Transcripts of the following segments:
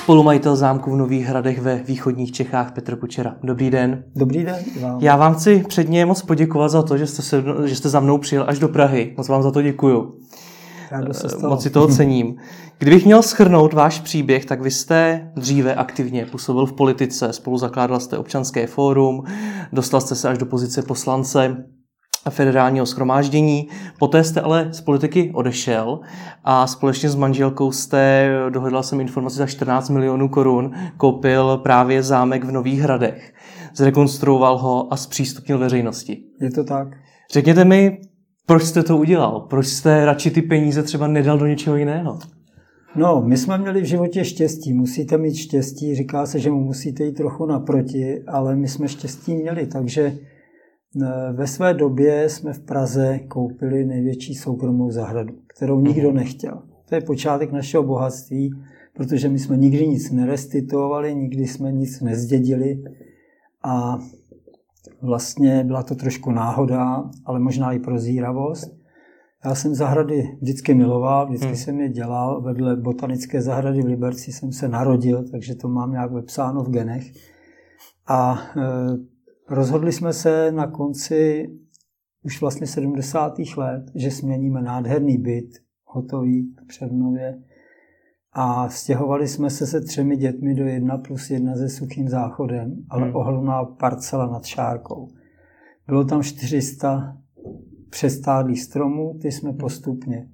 spolumajitel zámku v Nových Hradech ve východních Čechách Petr Kučera. Dobrý den. Dobrý den. Vám. Já vám chci předně moc poděkovat za to, že jste, se, že jste za mnou přijel až do Prahy. Moc vám za to děkuju. se eh, Moc si toho cením. Kdybych měl schrnout váš příběh, tak vy jste dříve aktivně působil v politice, spolu zakládal jste občanské fórum, dostal jste se až do pozice poslance federálního schromáždění. Poté jste ale z politiky odešel a společně s manželkou jste, dohledal jsem informaci, za 14 milionů korun koupil právě zámek v Nových Hradech. Zrekonstruoval ho a zpřístupnil veřejnosti. Je to tak. Řekněte mi, proč jste to udělal? Proč jste radši ty peníze třeba nedal do něčeho jiného? No, my jsme měli v životě štěstí. Musíte mít štěstí. Říká se, že mu musíte jít trochu naproti, ale my jsme štěstí měli, takže ve své době jsme v Praze koupili největší soukromou zahradu, kterou nikdo mhm. nechtěl. To je počátek našeho bohatství, protože my jsme nikdy nic nerestituovali, nikdy jsme nic nezdědili a vlastně byla to trošku náhoda, ale možná i prozíravost. Já jsem zahrady vždycky miloval, vždycky hmm. jsem je dělal. Vedle botanické zahrady v Liberci jsem se narodil, takže to mám nějak vepsáno v genech. A e, Rozhodli jsme se na konci už vlastně 70. let, že směníme nádherný byt, hotový v Přernově, a stěhovali jsme se se třemi dětmi do jedna plus jedna se suchým záchodem, ale hmm. ohromná parcela nad Šárkou. Bylo tam 400 přestádlých stromů, ty jsme postupně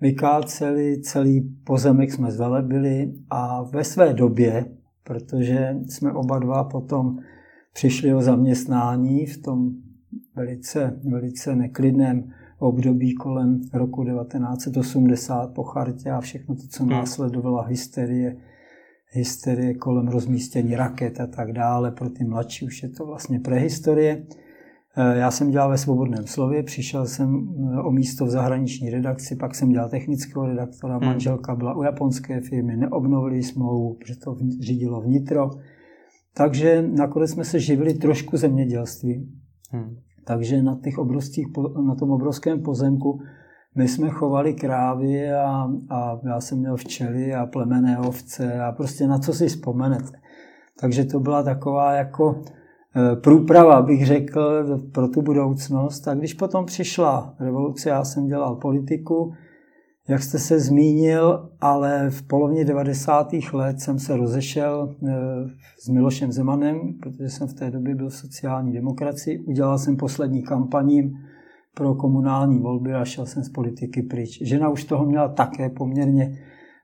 vykáceli, celý pozemek jsme zvelebili a ve své době, protože jsme oba dva potom přišli o zaměstnání v tom velice, velice neklidném období kolem roku 1980 po chartě a všechno to, co hmm. následovala hysterie, hysterie kolem rozmístění raket a tak dále. Pro ty mladší už je to vlastně prehistorie. Eh, já jsem dělal ve Svobodném slově, přišel jsem eh, o místo v zahraniční redakci, pak jsem dělal technického redaktora, hmm. manželka byla u japonské firmy, neobnovili smlouvu, protože to řídilo vnitro. Takže nakonec jsme se živili trošku zemědělstvím. Hmm. Takže na, těch obrovských, na tom obrovském pozemku my jsme chovali krávy a, a já jsem měl včely a plemené ovce a prostě na co si vzpomenete. Takže to byla taková jako e, průprava, bych řekl, pro tu budoucnost. A když potom přišla revoluce, já jsem dělal politiku, jak jste se zmínil, ale v polovině 90. let jsem se rozešel eh, s Milošem Zemanem, protože jsem v té době byl v sociální demokracii. Udělal jsem poslední kampaním pro komunální volby a šel jsem z politiky pryč. Žena už toho měla také poměrně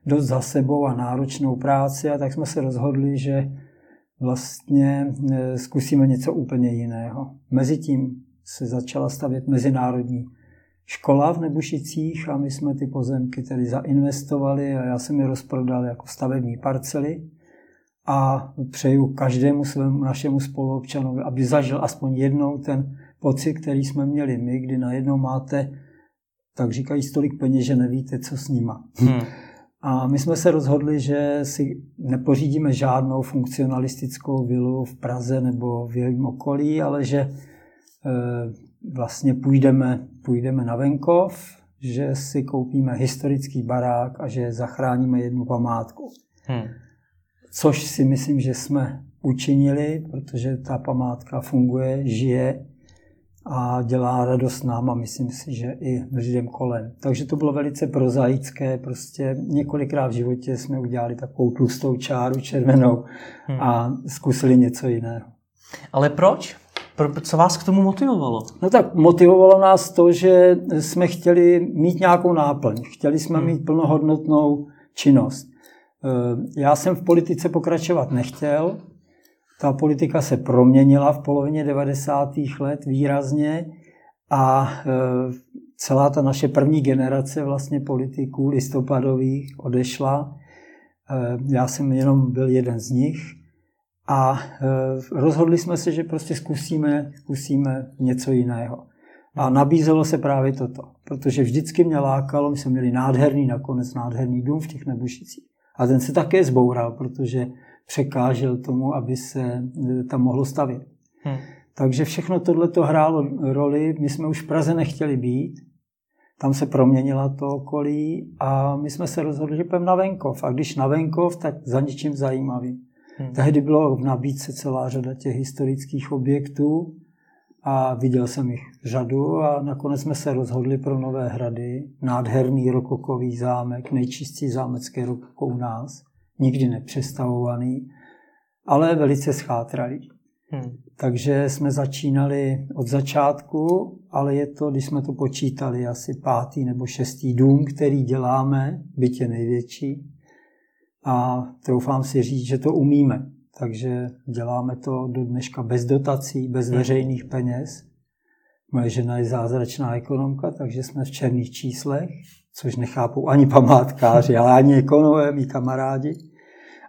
dost za sebou a náročnou práci a tak jsme se rozhodli, že vlastně eh, zkusíme něco úplně jiného. Mezitím se začala stavět mezinárodní škola v Nebušicích a my jsme ty pozemky tedy zainvestovali a já jsem je rozprodal jako stavební parcely a přeju každému svému našemu spoluobčanovi, aby zažil aspoň jednou ten pocit, který jsme měli my, kdy najednou máte, tak říkají, stolik peněz, že nevíte, co s nima. Hmm. A my jsme se rozhodli, že si nepořídíme žádnou funkcionalistickou vilu v Praze nebo v jejím okolí, ale že eh, vlastně půjdeme, půjdeme na venkov, že si koupíme historický barák a že zachráníme jednu památku. Hmm. Což si myslím, že jsme učinili, protože ta památka funguje, žije a dělá radost nám a myslím si, že i lidem kolem. Takže to bylo velice prozaické, prostě několikrát v životě jsme udělali takovou tlustou čáru červenou hmm. a zkusili něco jiného. Ale proč? Co vás k tomu motivovalo? No tak motivovalo nás to, že jsme chtěli mít nějakou náplň. Chtěli jsme hmm. mít plnohodnotnou činnost. Eh, já jsem v politice pokračovat nechtěl. Ta politika se proměnila v polovině 90. let výrazně a eh, celá ta naše první generace vlastně politiků listopadových odešla. Eh, já jsem jenom byl jeden z nich a e, rozhodli jsme se, že prostě zkusíme, zkusíme něco jiného. A nabízelo se právě toto, protože vždycky mě lákalo, my jsme měli nádherný, nakonec nádherný dům v těch Nebušicích. A ten se také zboural, protože překážel tomu, aby se e, tam mohlo stavět. Hmm. Takže všechno tohle to hrálo roli. My jsme už v Praze nechtěli být, tam se proměnila to okolí a my jsme se rozhodli, že půjdeme na venkov. A když na venkov, tak za ničím zajímavým. Hmm. Tehdy bylo v nabídce celá řada těch historických objektů a viděl jsem jich řadu a nakonec jsme se rozhodli pro Nové hrady. Nádherný rokokový zámek, nejčistší zámecký rokoko u nás, nikdy nepřestavovaný, ale velice schátralý. Hmm. Takže jsme začínali od začátku, ale je to, když jsme to počítali, asi pátý nebo šestý dům, který děláme, bytě největší. A troufám si říct, že to umíme. Takže děláme to do dneška bez dotací, bez hmm. veřejných peněz. Moje žena je zázračná ekonomka, takže jsme v černých číslech, což nechápou ani památkáři, ale ani ekonomové, mý kamarádi.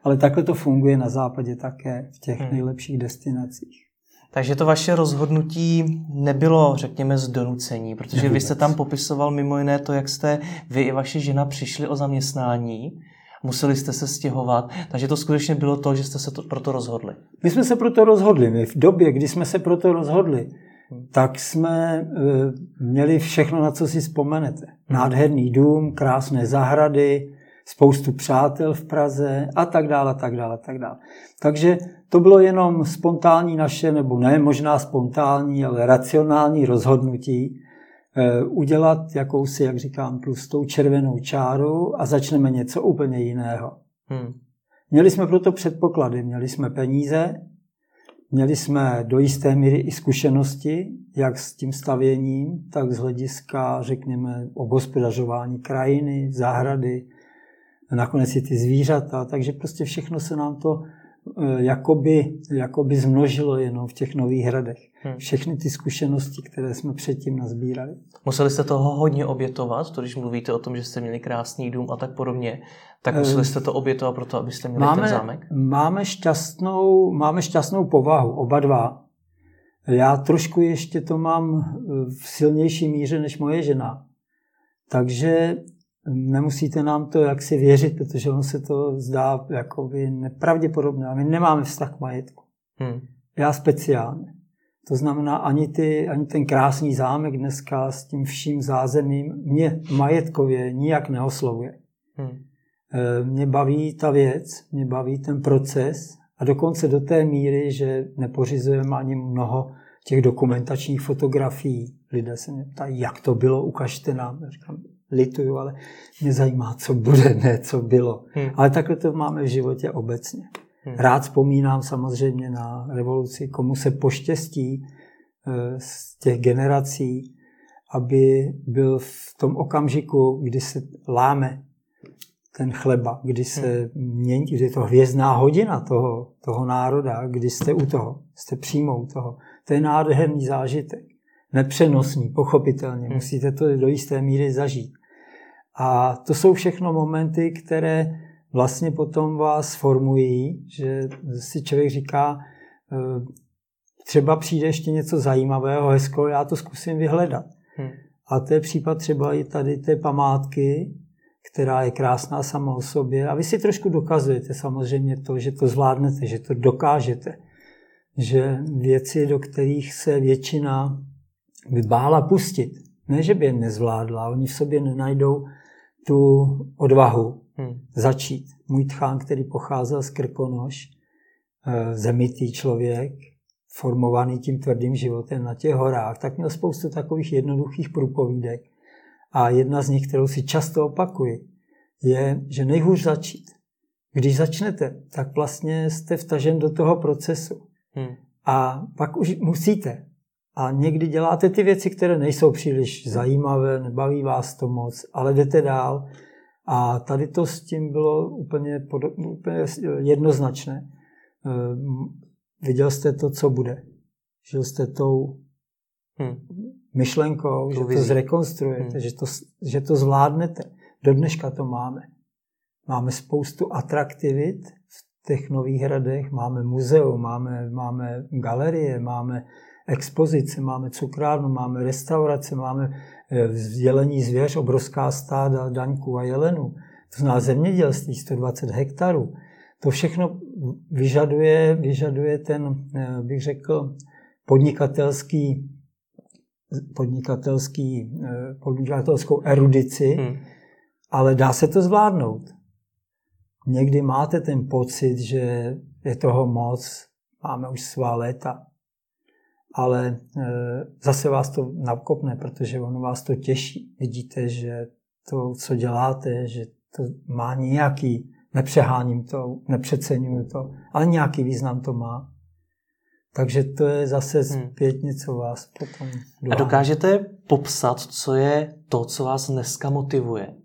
Ale takhle to funguje na západě také v těch hmm. nejlepších destinacích. Takže to vaše rozhodnutí nebylo, řekněme, z donucení, protože vy jste tam popisoval mimo jiné to, jak jste vy i vaše žena přišli o zaměstnání, museli jste se stěhovat, takže to skutečně bylo to, že jste se to, proto rozhodli. My jsme se proto rozhodli. My v době, kdy jsme se proto rozhodli, hmm. tak jsme e, měli všechno, na co si vzpomenete. Nádherný dům, krásné zahrady, spoustu přátel v Praze a tak dále, tak dále, tak dále. Takže to bylo jenom spontánní naše, nebo ne možná spontánní, ale racionální rozhodnutí udělat jakousi, jak říkám, tlustou červenou čáru a začneme něco úplně jiného. Hmm. Měli jsme proto předpoklady, měli jsme peníze, měli jsme do jisté míry i zkušenosti, jak s tím stavěním, tak z hlediska, řekněme, obhospodařování krajiny, zahrady, nakonec i ty zvířata, takže prostě všechno se nám to eh, jakoby, jakoby zmnožilo jenom v těch nových hradech. Hmm. Všechny ty zkušenosti, které jsme předtím nazbírali. Museli jste toho hodně obětovat, to když mluvíte o tom, že jste měli krásný dům a tak podobně, tak eh, museli jste to obětovat pro to, abyste měli máme, ten zámek? Máme šťastnou, máme šťastnou povahu, oba dva. Já trošku ještě to mám v silnější míře než moje žena. Takže nemusíte nám to jaksi věřit, protože on se to zdá jakoby nepravděpodobné. A my nemáme vztah k majetku. Hmm. Já speciálně. To znamená, ani, ty, ani ten krásný zámek dneska s tím vším zázemím mě majetkově nijak neoslovuje. Hmm. E, mě baví ta věc, mě baví ten proces a dokonce do té míry, že nepořizujeme ani mnoho těch dokumentačních fotografií. Lidé se mě ptají, jak to bylo, ukažte nám. Já říkám, lituju, ale mě zajímá, co bude, ne co bylo. Hmm. Ale takhle to máme v životě obecně. Hmm. Rád vzpomínám samozřejmě na revoluci, komu se poštěstí eh, z těch generací, aby byl v tom okamžiku, kdy se láme ten chleba, kdy se hmm. mění, kdy je to hvězdná hodina toho, toho národa, kdy jste u toho, jste přímo u toho. To je nádherný zážitek. Nepřenosný, pochopitelně. Hmm. Musíte to do jisté míry zažít. A to jsou všechno momenty, které vlastně potom vás formují, že si člověk říká, eh, třeba přijde ještě něco zajímavého, hezkého, já to zkusím vyhledat. Hmm. A to je případ třeba i tady té památky, která je krásná sama o sobě. A vy si trošku dokazujete samozřejmě to, že to zvládnete, že to dokážete. Že věci, do kterých se většina vybála pustit, ne, že by je nezvládla, oni v sobě nenajdou tu odvahu hmm. začít. Můj tchán, který pocházel z Krkonoš, eh, zemitý člověk, formovaný tím tvrdým životem na těch horách, tak měl spoustu takových jednoduchých průpovídek. A jedna z nich, kterou si často opakuji, je, že nejhůř začít. Když začnete, tak vlastně jste vtažen do toho procesu. Hmm. A pak už musíte. A někdy děláte ty věci, které nejsou příliš zajímavé, nebaví vás to moc, ale jdete dál. A tady to s tím bylo úplně, úplně jednoznačné. Ehm, viděl jste to, co bude. Žil jste tou hmm. myšlenkou, že to zrekonstruujete, hmm. že, to, že to zvládnete. Do dneška to máme. Máme spoustu atraktivit v těch nových hradech, máme muzeum, máme, máme galerie, máme expozice, máme cukrárnu, máme restaurace, máme vzdělení eh, zvěř, obrovská stáda daňků a jelenů. To znamená zemědělství 120 hektarů. To všechno vyžaduje, vyžaduje ten, eh, bych řekl, podnikatelský podnikatelský, eh, podnikatelskou erudici, hmm. ale dá se to zvládnout. Někdy máte ten pocit, že je toho moc, máme už svá léta, ale eh, zase vás to nakopne, protože ono vás to těší. Vidíte, že to, co děláte, že to má nějaký, nepřeháním to, nepřecením to, ale nějaký význam to má. Takže to je zase hmm. zpětně, co vás potom dohání. A dokážete popsat, co je to, co vás dneska motivuje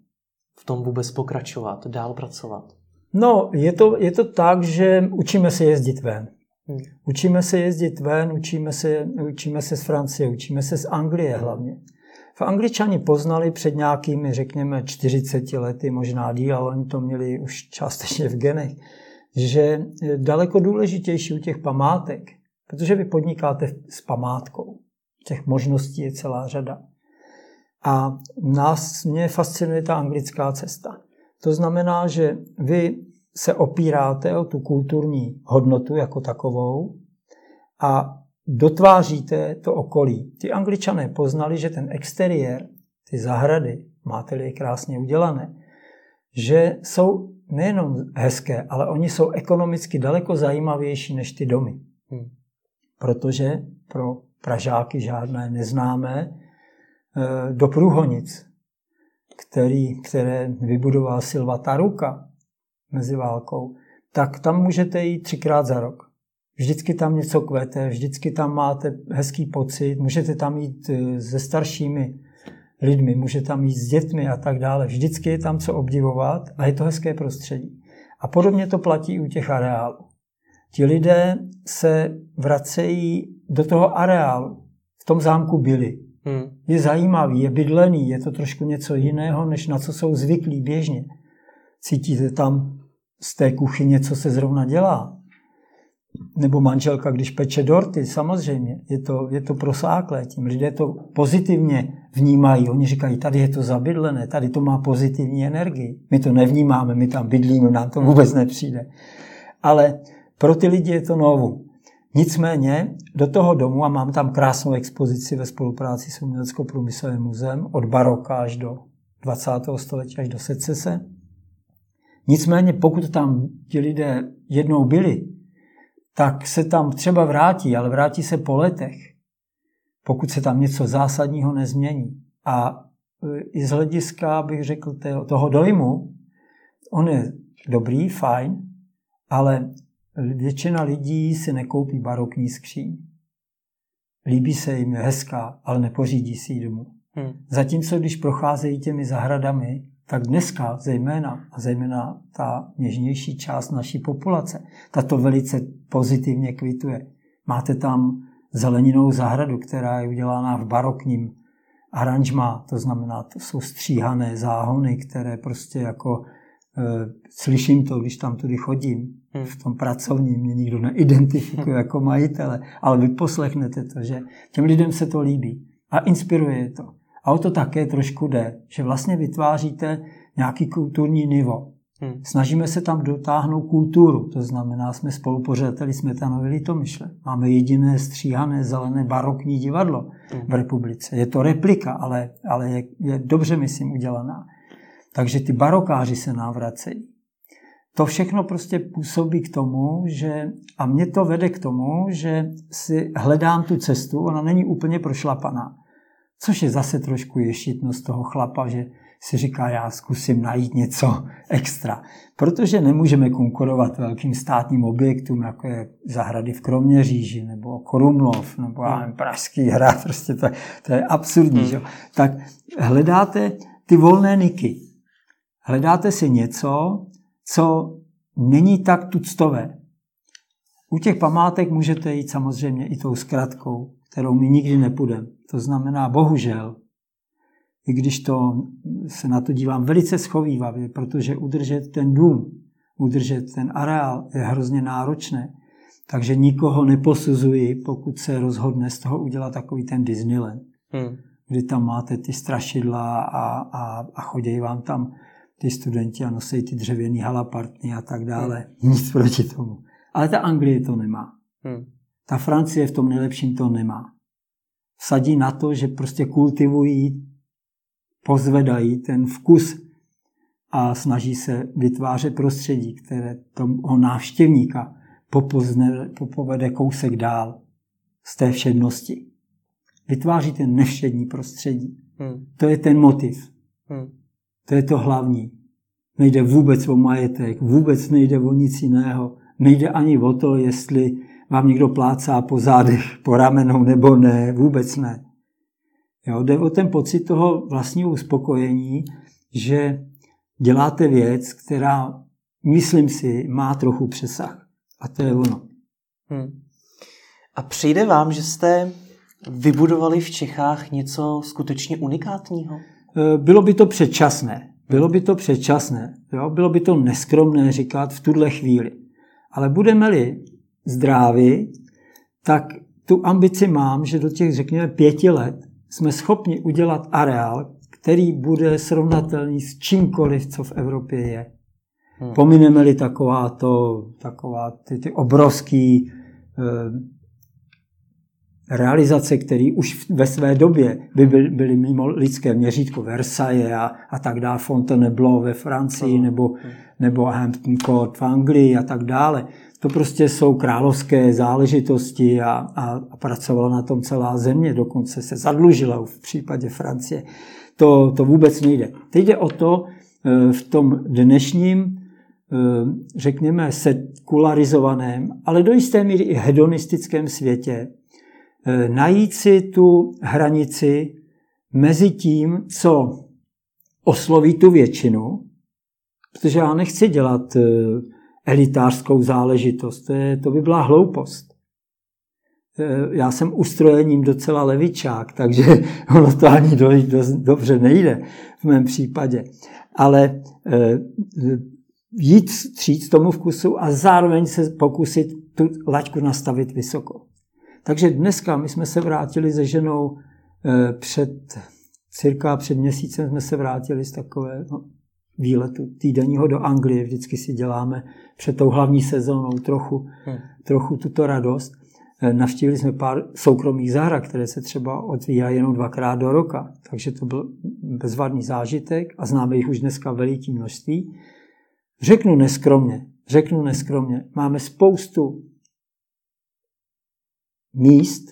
v tom vůbec pokračovat, dál pracovat? No, je to, je to tak, že učíme se jezdit ven. Hmm. Učíme se jezdit ven, učíme se, učíme se z Francie, učíme se z Anglie hlavně. V Angličani poznali před nějakými, řekněme, 40 lety, možná díl, ale oni to měli už částečně v genech, že daleko důležitější u těch památek, protože vy podnikáte s památkou. Těch možností je celá řada. A nás, mě fascinuje ta anglická cesta. To znamená, že vy se opíráte o tu kulturní hodnotu jako takovou a dotváříte to okolí. Ty angličané poznali, že ten exteriér, ty zahrady, máte-li je krásně udělané, že jsou nejenom hezké, ale oni jsou ekonomicky daleko zajímavější než ty domy. Hmm. Protože pro Pražáky žádné neznámé eh, do Průhonic, který, které vybudoval Silva Taruka mezi válkou, tak tam můžete jít třikrát za rok. Vždycky tam něco kvete, vždycky tam máte hezký pocit, můžete tam jít eh, se staršími lidmi, můžete tam jít s dětmi a tak dále. Vždycky je tam co obdivovat a je to hezké prostředí. A podobně to platí u těch areálů. Ti lidé se vracejí do toho areálu. V tom zámku byli. Hmm. Je zajímavý, je bydlený, je to trošku něco jiného, než na co jsou zvyklí běžně. Cítíte tam z té kuchyně, co se zrovna dělá nebo manželka, když peče dorty, samozřejmě, je to, je to prosáklé. Tím lidé to pozitivně vnímají. Oni říkají, tady je to zabydlené, tady to má pozitivní energii. My to nevnímáme, my tam bydlíme, nám to vůbec nepřijde. Ale pro ty lidi je to novu. Nicméně do toho domu, a mám tam krásnou expozici ve spolupráci s Umělecko-průmyslovým muzeem, od baroka až do 20. století, až do secese. Nicméně pokud tam ti lidé jednou byli, tak se tam třeba vrátí, ale vrátí se po letech, pokud se tam něco zásadního nezmění. A e, i z hlediska, bych řekl, toho dojmu, on je dobrý, fajn, ale většina lidí si nekoupí barokní skříň. Líbí se jim, je hezká, ale nepořídí si ji domů. Hmm. Zatímco, když procházejí těmi zahradami, tak dneska zejména, a zejména ta něžnější část naší populace, tato velice pozitivně kvituje. Máte tam zeleninou zahradu, která je udělána v barokním aranžmá, to znamená, to jsou stříhané záhony, které prostě jako e, slyším to, když tam tudy chodím, hmm. v tom pracovním, mě nikdo neidentifikuje jako majitele, ale vy poslechnete to, že těm lidem se to líbí a inspiruje je to. A o to také trošku jde, že vlastně vytváříte nějaký kulturní nivo. Hmm. Snažíme se tam dotáhnout kulturu, to znamená, jsme spolupořadateli Smetanovy myšle. Máme jediné stříhané zelené barokní divadlo hmm. v republice. Je to replika, ale, ale je, je dobře, myslím, udělaná. Takže ty barokáři se nám vracejí. To všechno prostě působí k tomu, že, a mě to vede k tomu, že si hledám tu cestu, ona není úplně prošlapaná. Což je zase trošku ješitnost toho chlapa, že si říká, já zkusím najít něco extra. Protože nemůžeme konkurovat velkým státním objektům, jako je zahrady v Kroměříži, nebo Korumlov, nebo já nevím, Pražský hrad, prostě to, to je absurdní. Hmm. Že? Tak hledáte ty volné niky. Hledáte si něco, co není tak tuctové. U těch památek můžete jít samozřejmě i tou zkratkou, kterou my nikdy nepůjdeme. To znamená, bohužel, i když to se na to dívám velice schovývavě, protože udržet ten dům, udržet ten areál je hrozně náročné. Takže nikoho neposuzuji, pokud se rozhodne z toho udělat takový ten Disneyland, hmm. kdy tam máte ty strašidla a, a, a chodí vám tam ty studenti a nosí ty dřevěný halapartny a tak dále. Hmm. Nic proti tomu. Ale ta Anglie to nemá. Hmm. Ta Francie v tom nejlepším to nemá. vsadí na to, že prostě kultivují, pozvedají ten vkus a snaží se vytvářet prostředí, které toho návštěvníka popozne, popovede kousek dál z té všednosti. Vytváří ten nevšední prostředí. Hmm. To je ten motiv. Hmm. To je to hlavní. Nejde vůbec o majetek, vůbec nejde o nic jiného. Nejde ani o to, jestli vám někdo plácá po zádech, po ramenou nebo ne, vůbec ne. Jo, jde o ten pocit toho vlastního uspokojení, že děláte věc, která, myslím si, má trochu přesah. A to je ono. Hmm. A přijde vám, že jste vybudovali v Čechách něco skutečně unikátního? E, bylo by to předčasné. Bylo by to předčasné. Jo? Bylo by to neskromné říkat v tuhle chvíli. Ale budeme-li zdraví, tak tu ambici mám, že do těch, řekněme, pěti let jsme schopni udělat areál, který bude srovnatelný s čímkoliv, co v Evropě je. Hmm. Pomineme-li taková, to, taková ty, ty obrovský eh, realizace, které už ve své době by byly, byly mimo lidské měřítko Versailles a, a tak dále, Fontainebleau ve Francii nebo, nebo Hampton Court v Anglii a tak dále. To prostě jsou královské záležitosti a, a, a pracovala na tom celá země, dokonce se zadlužila v případě Francie. To, to vůbec nejde. Teď jde o to, eh, v tom dnešním, eh, řekněme, sekularizovaném, ale do jisté míry i hedonistickém světě, najít si tu hranici mezi tím, co osloví tu většinu, protože já nechci dělat elitářskou záležitost. To, je, to by byla hloupost. E, já jsem ustrojením docela levičák, takže ono to ani do, do, dobře nejde v mém případě. Ale jít stříc tomu vkusu a zároveň se pokusit tu laťku nastavit vysoko. Takže dneska my jsme se vrátili se ženou e, před cirka před měsícem jsme se vrátili z takové no, výletu týdenního do Anglie. Vždycky si děláme před tou hlavní sezónou trochu, hmm. trochu tuto radost. Eh, navštívili jsme pár soukromých zahrad, které se třeba otvírají jenom dvakrát do roka. Takže to byl bezvadný zážitek a známe jich už dneska veliký množství. Řeknu neskromně, řeknu neskromně, máme spoustu míst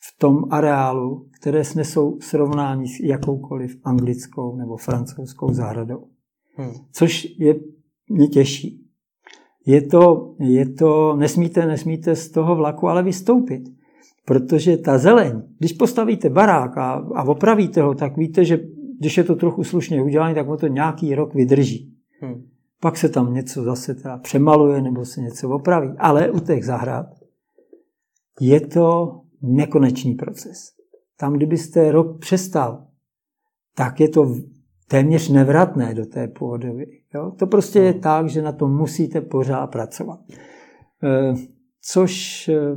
v tom areálu, které snesou srovnání s jakoukoliv anglickou nebo francouzskou zahradou. Hmm. Což je mě těžší. Je to, je to, nesmíte, nesmíte z toho vlaku ale vystoupit. Protože ta zeleň, když postavíte barák a, a opravíte ho, tak víte, že když je to trochu slušně udělané, tak to nějaký rok vydrží. Hmm. Pak se tam něco zase teda přemaluje nebo se něco opraví. Ale u těch zahrad je to nekonečný proces. Tam, kdybyste rok přestal, tak je to téměř nevratné do té pohody. Jo? To prostě je tak, že na tom musíte pořád pracovat. E, což e,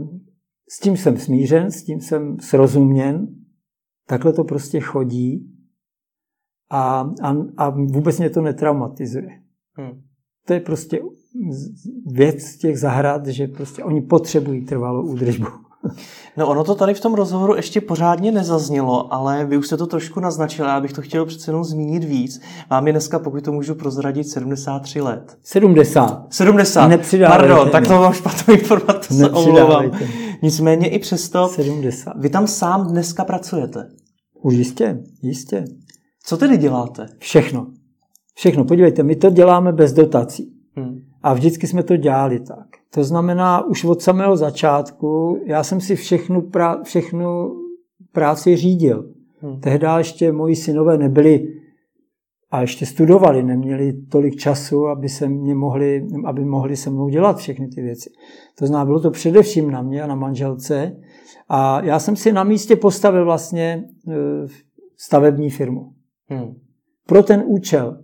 s tím jsem smířen, s tím jsem srozuměn, takhle to prostě chodí a, a, a vůbec mě to netraumatizuje. Hmm. To je prostě věc těch zahrad, že prostě oni potřebují trvalou údržbu. No ono to tady v tom rozhovoru ještě pořádně nezaznělo, ale vy už jste to trošku naznačil, já bych to chtěl přece jenom zmínit víc. Vám je dneska, pokud to můžu prozradit, 73 let. 70. 70. Pardon, tak to mám špatnou informaci, se omlouvám. Nicméně i přesto, 70. vy tam sám dneska pracujete. Už jistě, jistě. Co tedy děláte? Všechno. Všechno. Podívejte, my to děláme bez dotací. A vždycky jsme to dělali tak. To znamená, už od samého začátku já jsem si všechnu, prá, všechnu práci řídil. Hmm. Tehdy ještě moji synové nebyli a ještě studovali, neměli tolik času, aby, se mě mohli, aby mohli se mnou dělat všechny ty věci. To znamená, bylo to především na mě a na manželce. A já jsem si na místě postavil vlastně e, stavební firmu. Hmm. Pro ten účel,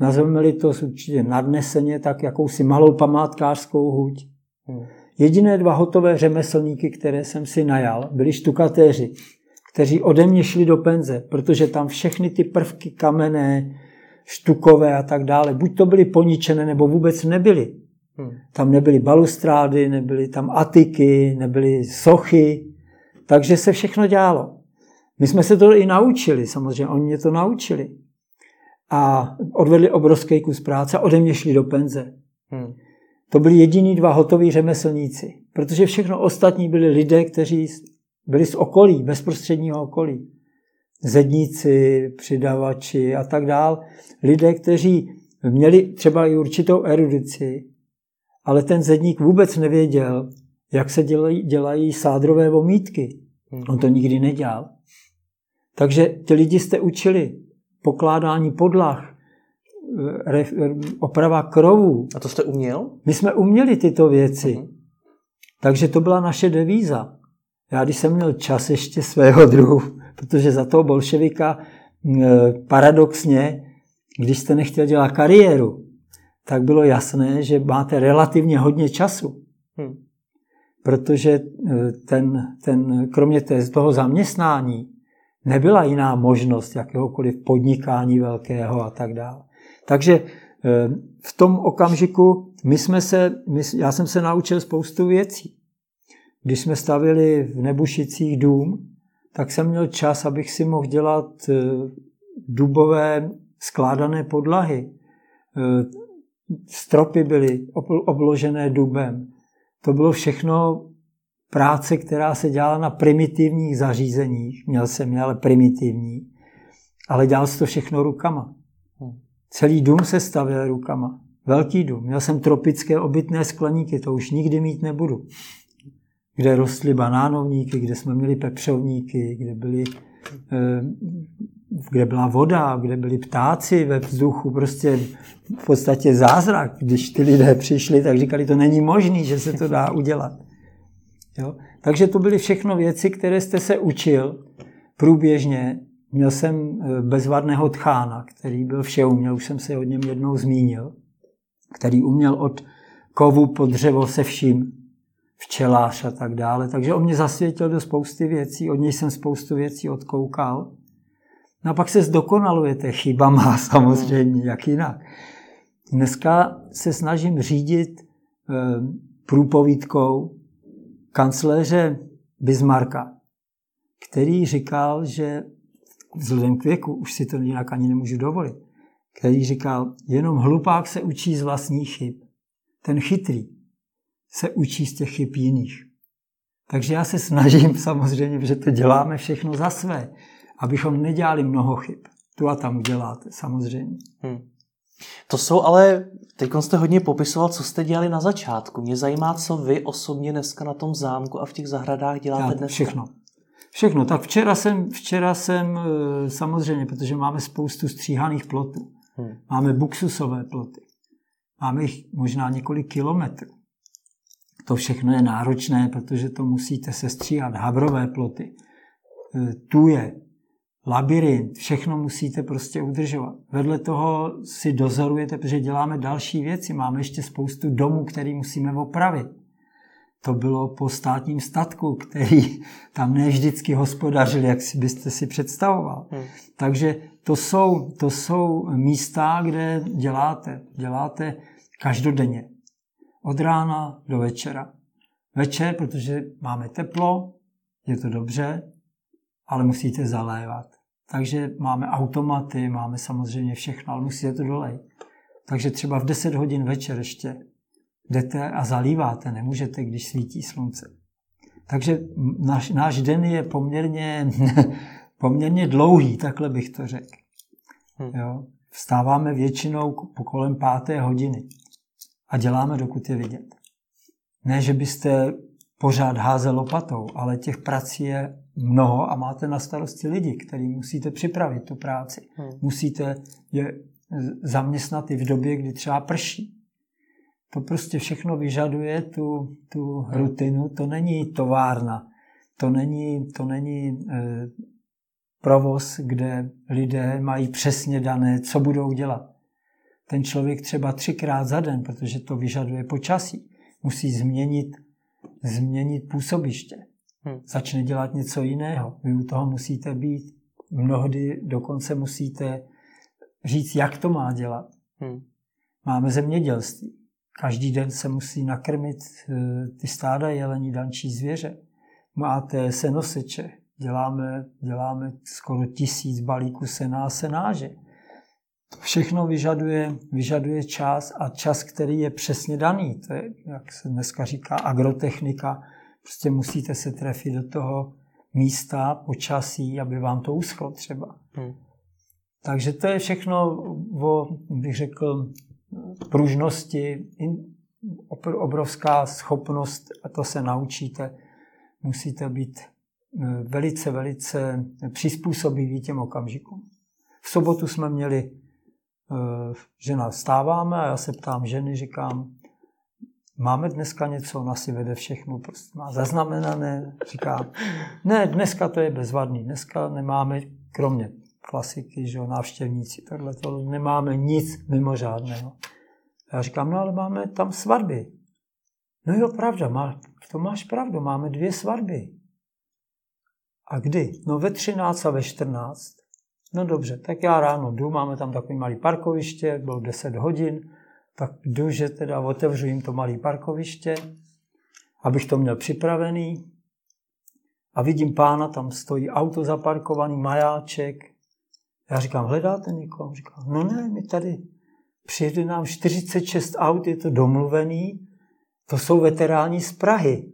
nazveme-li to určitě nadneseně, tak jakousi malou památkářskou huť. Jediné dva hotové řemeslníky, které jsem si najal, byli štukatéři, kteří ode mě šli do penze, protože tam všechny ty prvky kamenné, štukové a tak dále, buď to byly poničené, nebo vůbec nebyly. Hmm. Tam nebyly balustrády, nebyly tam atiky, nebyly sochy, Takže se všechno dělalo. My jsme se to i naučili, samozřejmě, oni mě to naučili. A odvedli obrovský kus práce a ode mě šli do penze. Hmm. To byli jediní dva hotoví řemeslníci, protože všechno ostatní byli lidé, kteří byli z okolí, bezprostředního okolí. Zedníci, přidavači a tak dál. Lidé, kteří měli třeba i určitou erudici, ale ten zedník vůbec nevěděl, jak se dělají, dělají sádrové vomítky. Hmm. On to nikdy nedělal. Takže ti lidi jste učili pokládání podlah, oprava krovů. A to jste uměl? My jsme uměli tyto věci. Uh-huh. Takže to byla naše devíza. Já když jsem měl čas ještě svého druhu, protože za toho bolševika paradoxně, když jste nechtěl dělat kariéru, tak bylo jasné, že máte relativně hodně času. Hmm. Protože ten, ten, kromě té, toho zaměstnání nebyla jiná možnost jakéhokoliv podnikání velkého a tak dále. Takže e, v tom okamžiku my jsme se, my, já jsem se naučil spoustu věcí. Když jsme stavili v Nebušicích dům, tak jsem měl čas, abych si mohl dělat e, dubové skládané podlahy. Stropy byly obložené dubem. To bylo všechno práce, která se dělala na primitivních zařízeních. Měl jsem je ale primitivní, ale dělal se to všechno rukama. Celý dům se stavěl rukama. Velký dům. Měl jsem tropické obytné skleníky, to už nikdy mít nebudu. Kde rostly banánovníky, kde jsme měli pepřovníky, kde byly eh, kde byla voda, kde byli ptáci ve vzduchu, prostě v podstatě zázrak. Když ty lidé přišli, tak říkali, to není možné, že se to dá udělat. Jo? Takže to byly všechno věci, které jste se učil průběžně. Měl jsem eh, bezvadného tchána, který byl všeuměl, už jsem se o něm jednou zmínil, který uměl od kovu po dřevo se vším, včelář a tak dále. Takže on mě zasvětil do spousty věcí, od něj jsem spoustu věcí odkoukal. No a pak se zdokonalujete chybama samozřejmě, jak jinak. Dneska se snažím řídit eh, průpovídkou kancléře Bismarcka, který říkal, že vzhledem k věku, už si to jinak ani nemůžu dovolit, který říkal, jenom hlupák se učí z vlastních chyb. Ten chytrý se učí z těch chyb jiných. Takže já se snažím samozřejmě, že to děláme všechno za své abychom nedělali mnoho chyb. Tu a tam uděláte, samozřejmě. Hmm. To jsou ale, teď jste hodně popisoval, co jste dělali na začátku. Mě zajímá, co vy osobně dneska na tom zámku a v těch zahradách děláte dnes. Všechno. Všechno. Tak včera jsem, včera jsem eh, samozřejmě, protože máme spoustu stříhaných plotů. Hmm. Máme buksusové ploty. Máme jich možná několik kilometrů. To všechno je náročné, protože to musíte sestříhat. Havrové ploty, eh, tu je labirint, všechno musíte prostě udržovat. Vedle toho si dozorujete, protože děláme další věci. Máme ještě spoustu domů, které musíme opravit. To bylo po státním statku, který tam ne vždycky hospodařil, jak si byste si představoval. Hmm. Takže to jsou, to jsou místa, kde děláte. Děláte každodenně. Od rána do večera. Večer, protože máme teplo, je to dobře, ale musíte zalévat. Takže máme automaty, máme samozřejmě všechno, ale musíte to dolej. Takže třeba v 10 hodin večer ještě jdete a zalíváte, nemůžete, když svítí slunce. Takže náš, náš den je poměrně, poměrně dlouhý, takhle bych to řekl. Hm. Jo? Vstáváme většinou po kolem páté hodiny a děláme, dokud je vidět. Ne, že byste pořád házel lopatou, ale těch prací je mnoho a máte na starosti lidi, který musíte připravit tu práci. Hmm. Musíte je zaměstnat i v době, kdy třeba prší. To prostě všechno vyžaduje tu, tu hmm. rutinu. To není továrna, to není, to není e, provoz, kde lidé mají přesně dané, co budou dělat. Ten člověk třeba třikrát za den, protože to vyžaduje počasí, musí změnit, změnit působiště hmm. začne dělat něco jiného. Vy u toho musíte být. Mnohdy dokonce musíte říct, jak to má dělat. Hmm. Máme zemědělství. Každý den se musí nakrmit eh, ty stáda jelení dančí zvěře. máte senoseče, děláme, děláme skoro tisíc balíků sena a senáže. To všechno vyžaduje, vyžaduje čas a čas, který je přesně daný. To je, jak se dneska říká, agrotechnika. Prostě musíte se trefit do toho místa, počasí, aby vám to uschlo třeba. Hmm. Takže to je všechno o, bych řekl, pružnosti, obrovská schopnost, a to se naučíte. Musíte být eh, velice, velice přizpůsobiví těm okamžikům. V sobotu jsme měli, eh, žena vstáváme a já se ptám ženy, říkám, máme dneska něco, ona si vede všechno, prostě má zaznamenané, říká, ne, dneska to je bezvadný, dneska nemáme, kromě klasiky, že jo, návštěvníci, tohle to nemáme nic mimořádného. Já říkám, no ale máme tam svatby. No jo, pravda, má, to máš pravdu, máme dvě svatby. A kdy? No ve 13 a ve 14. No dobře, tak já ráno jdu, máme tam takový malý parkoviště, bylo 10 hodin, tak jdu, že teda otevřu jim to malé parkoviště, abych to měl připravený. A vidím pána, tam stojí auto zaparkovaný, majáček. Já říkám, hledáte někoho? Říkám, no ne, my tady přijede nám 46 aut, je to domluvený, to jsou veteráni z Prahy.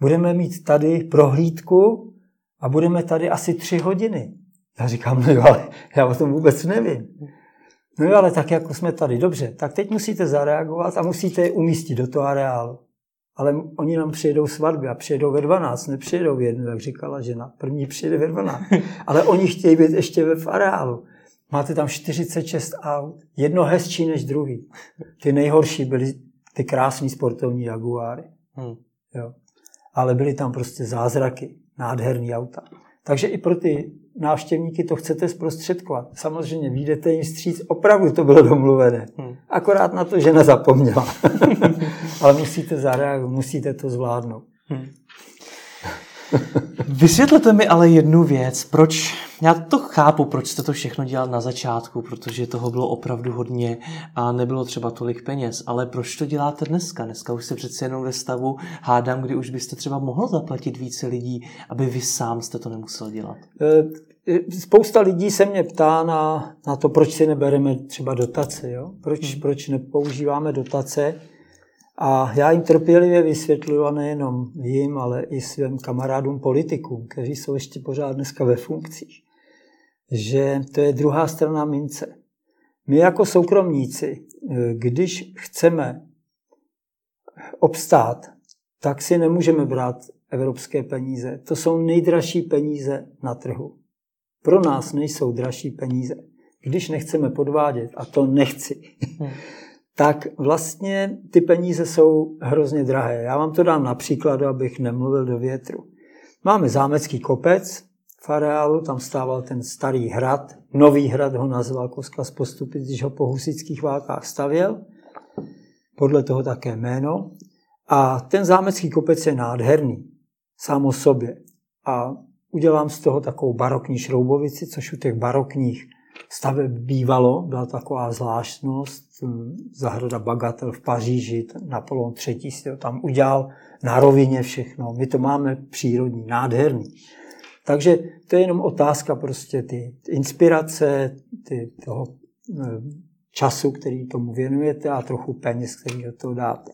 Budeme mít tady prohlídku a budeme tady asi tři hodiny. Já říkám, no jo, ale já o tom vůbec nevím. No jo, ale tak jako jsme tady, dobře, tak teď musíte zareagovat a musíte je umístit do toho areálu. Ale oni nám přijedou svatby a přijedou ve 12, nepřijedou v jednu, jak říkala žena. První přijede ve 12. Ale oni chtějí být ještě ve v areálu. Máte tam 46 aut, jedno hezčí než druhý. Ty nejhorší byly ty krásní sportovní Jaguáry. Hmm. Jo. Ale byly tam prostě zázraky, nádherný auta. Takže i pro ty návštěvníky to chcete zprostředkovat. Samozřejmě výjdete jim stříc, opravdu to bylo domluvené. Hmm. Akorát na to, že nezapomněla. Ale musíte zareagovat, musíte to zvládnout. Hmm. Vysvětlete mi ale jednu věc, proč, já to chápu, proč jste to všechno dělal na začátku, protože toho bylo opravdu hodně a nebylo třeba tolik peněz, ale proč to děláte dneska? Dneska už jste přece jenom ve stavu, hádám, kdy už byste třeba mohl zaplatit více lidí, aby vy sám jste to nemusel dělat. E, e, spousta lidí se mě ptá na, na to, proč si nebereme třeba dotace, jo? Proč, hmm. proč nepoužíváme dotace. A já jim trpělivě vysvětluju, a nejenom jim, ale i svým kamarádům politikům, kteří jsou ještě pořád dneska ve funkcích, že to je druhá strana mince. My jako soukromníci, když chceme obstát, tak si nemůžeme brát evropské peníze. To jsou nejdražší peníze na trhu. Pro nás nejsou dražší peníze. Když nechceme podvádět, a to nechci, hmm tak vlastně ty peníze jsou hrozně drahé. Já vám to dám na příkladu, abych nemluvil do větru. Máme zámecký kopec v areálu, tam stával ten starý hrad, nový hrad ho nazval Koska z postupy, když ho po husických válkách stavěl, podle toho také jméno. A ten zámecký kopec je nádherný, sám o sobě. A udělám z toho takovou barokní šroubovici, což u těch barokních staveb bývalo, byla taková zvláštnost, zahrada Bagatel v Paříži, Napoleon III. si to tam udělal na rovině všechno. My to máme přírodní, nádherný. Takže to je jenom otázka prostě ty, inspirace, ty, toho eh, času, který tomu věnujete a trochu peněz, který do toho dáte.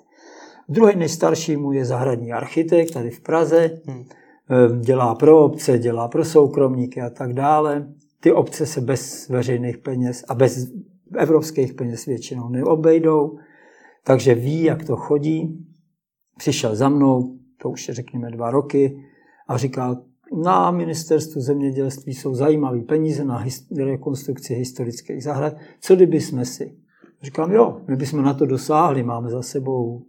Druhý nejstarší mu je zahradní architekt tady v Praze. Hmm. Eh, dělá pro obce, dělá pro soukromníky a tak dále. Ty obce se bez veřejných peněz a bez evropských peněz většinou neobejdou, takže ví, jak to chodí. Přišel za mnou, to už je řekněme dva roky, a říkal, na ministerstvu zemědělství jsou zajímavé peníze na rekonstrukci historických zahrad. Co kdyby jsme si? Říkám, jo, my bychom na to dosáhli, máme za sebou,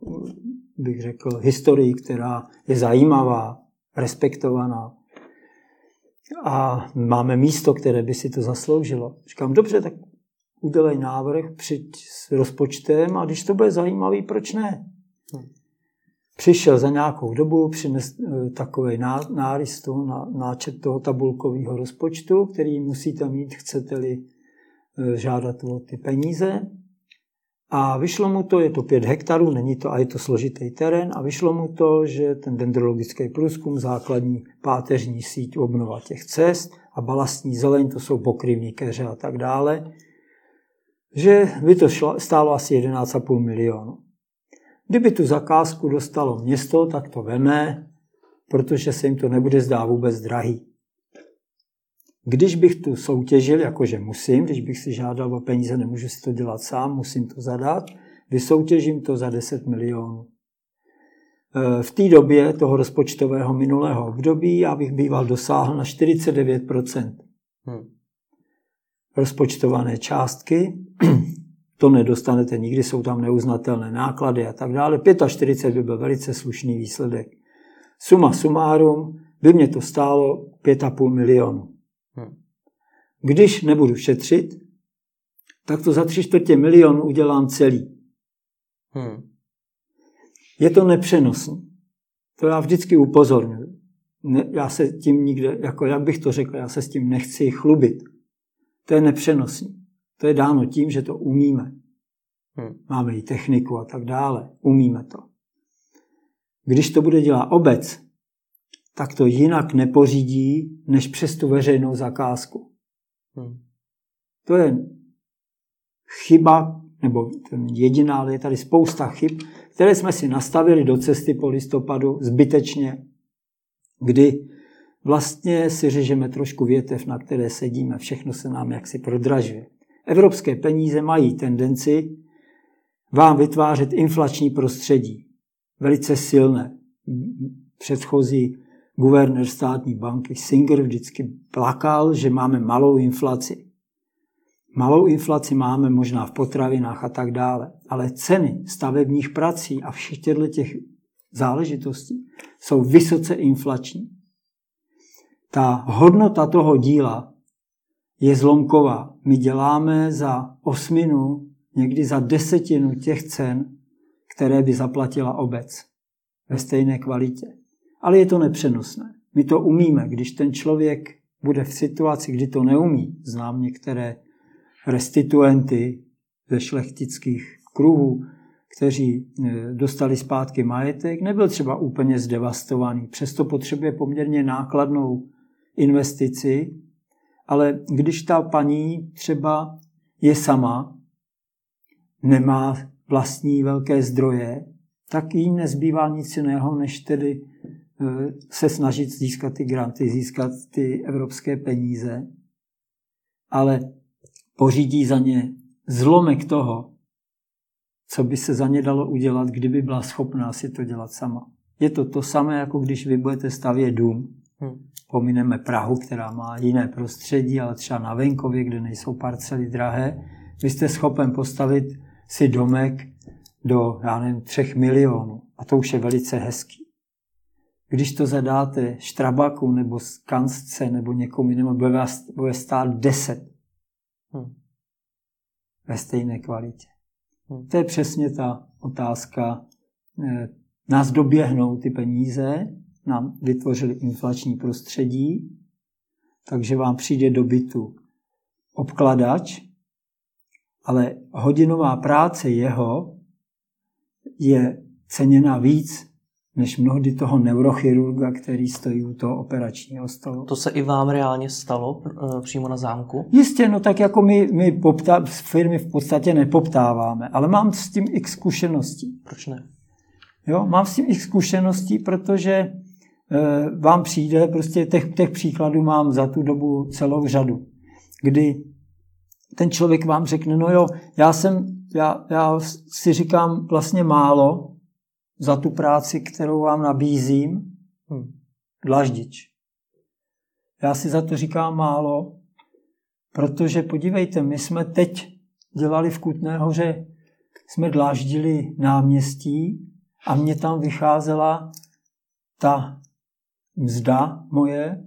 bych řekl, historii, která je zajímavá, respektovaná. A máme místo, které by si to zasloužilo. Říkám, dobře, tak udělej návrh, přijď s rozpočtem a když to bude zajímavý, proč ne? Hmm. Přišel za nějakou dobu, přines eh, takový nárys toho, náčet toho tabulkového rozpočtu, který musíte mít, chcete-li eh, žádat o ty peníze. A vyšlo mu to, je to 5 hektarů, není to a je to složitý terén a vyšlo mu to, že ten dendrologický průzkum, základní páteřní síť obnova těch cest a balastní zeleň, to jsou pokryvní keře a tak dále, že by to šlo, stálo asi 11,5 milionu. Kdyby tu zakázku dostalo město, tak to veme, protože se jim to nebude zdá vůbec drahý. Když bych tu soutěžil, jakože musím, když bych si žádal o peníze, nemůžu si to dělat sám, musím to zadat, vysoutěžím to za 10 milionů. E, v té době toho rozpočtového minulého období já bych býval dosáhl na 49% hmm. rozpočtované částky. To nedostanete nikdy, jsou tam neuznatelné náklady a tak dále. 45 by byl velice slušný výsledek. Suma sumárum by mě to stálo 5,5 milionu. Když nebudu šetřit, tak to za tři čtvrtě milionu udělám celý. Hmm. Je to nepřenosné. To já vždycky upozorňuji. Ne, já se tím nikde, jako jak bych to řekl, já se s tím nechci chlubit. To je nepřenosné. To je dáno tím, že to umíme. Hmm. Máme i techniku a tak dále. Umíme to. Když to bude dělat obec, tak to jinak nepořídí, než přes tu veřejnou zakázku. Hmm. To je chyba, nebo jediná, ale je tady spousta chyb, které jsme si nastavili do cesty po listopadu zbytečně, kdy vlastně si řežeme trošku větev, na které sedíme, všechno se nám jaksi prodražuje. Evropské peníze mají tendenci vám vytvářet inflační prostředí, velice silné. Předchozí guvernér státní banky Singer vždycky plakal, že máme malou inflaci. Malou inflaci máme možná v potravinách a tak dále, ale ceny stavebních prací a všech těchto těch záležitostí jsou vysoce inflační. Ta hodnota toho díla je zlomková. My děláme za osminu, někdy za desetinu těch cen, které by zaplatila obec ve stejné kvalitě ale je to nepřenosné. My to umíme. Když ten člověk bude v situaci, kdy to neumí, znám některé restituenty ze šlechtických kruhů, kteří e, dostali zpátky majetek, nebyl třeba úplně zdevastovaný. Přesto potřebuje poměrně nákladnou investici, ale když ta paní třeba je sama, nemá vlastní velké zdroje, tak jí nezbývá nic jiného, než tedy se snažit získat ty granty, získat ty evropské peníze, ale pořídí za ně zlomek toho, co by se za ně dalo udělat, kdyby byla schopná si to dělat sama. Je to to samé, jako když vy budete stavět dům. Hmm. Pomineme Prahu, která má jiné prostředí, ale třeba na venkově, kde nejsou parcely drahé. Vy jste schopen postavit si domek do, já nevím, třech milionů. A to už je velice hezký. Když to zadáte Štrabaku nebo Skansce nebo někomu jinému, bude, vás, bude stát 10 hmm. ve stejné kvalitě. Hmm. To je přesně ta otázka. Eh, nás doběhnou ty peníze, nám vytvořili inflační prostředí, takže vám přijde do bytu obkladač, ale hodinová práce jeho je ceněna víc než mnohdy toho neurochirurga, který stojí u toho operačního stolu. To se i vám reálně stalo e, přímo na zámku? Jistě, no tak jako my, my poptá, firmy v podstatě nepoptáváme, ale mám s tím x zkušeností. Proč ne? Jo, mám s tím x zkušeností, protože e, vám přijde, prostě těch, těch příkladů mám za tu dobu celou řadu, kdy ten člověk vám řekne, no jo, já jsem, já, já si říkám vlastně málo, za tu práci, kterou vám nabízím, hm, dlaždič. Já si za to říkám málo, protože podívejte, my jsme teď dělali v Kutné hoře, jsme dláždili náměstí a mě tam vycházela ta mzda moje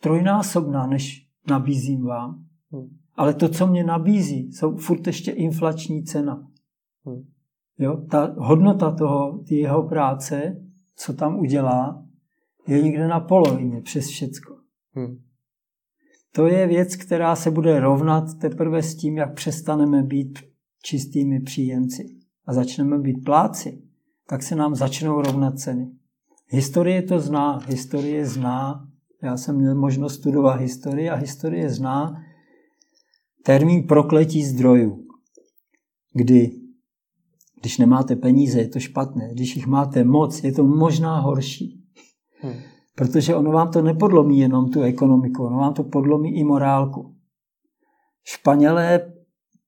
trojnásobná, než nabízím vám. Hmm. Ale to, co mě nabízí, jsou furt ještě inflační cena. Hmm. Jo? Ta hodnota toho, ty jeho práce, co tam udělá, je někde na polovině přes všecko. Hmm. To je věc, která se bude rovnat teprve s tím, jak přestaneme být čistými příjemci a začneme být pláci, tak se nám začnou rovnat ceny. Historie to zná, historie zná, já jsem měl možnost studovat historii a historie zná termín prokletí zdrojů, kdy když nemáte peníze, je to špatné. Když jich máte moc, je to možná horší. Hmm. Protože ono vám to nepodlomí jenom tu ekonomiku, ono vám to podlomí i morálku. Španělé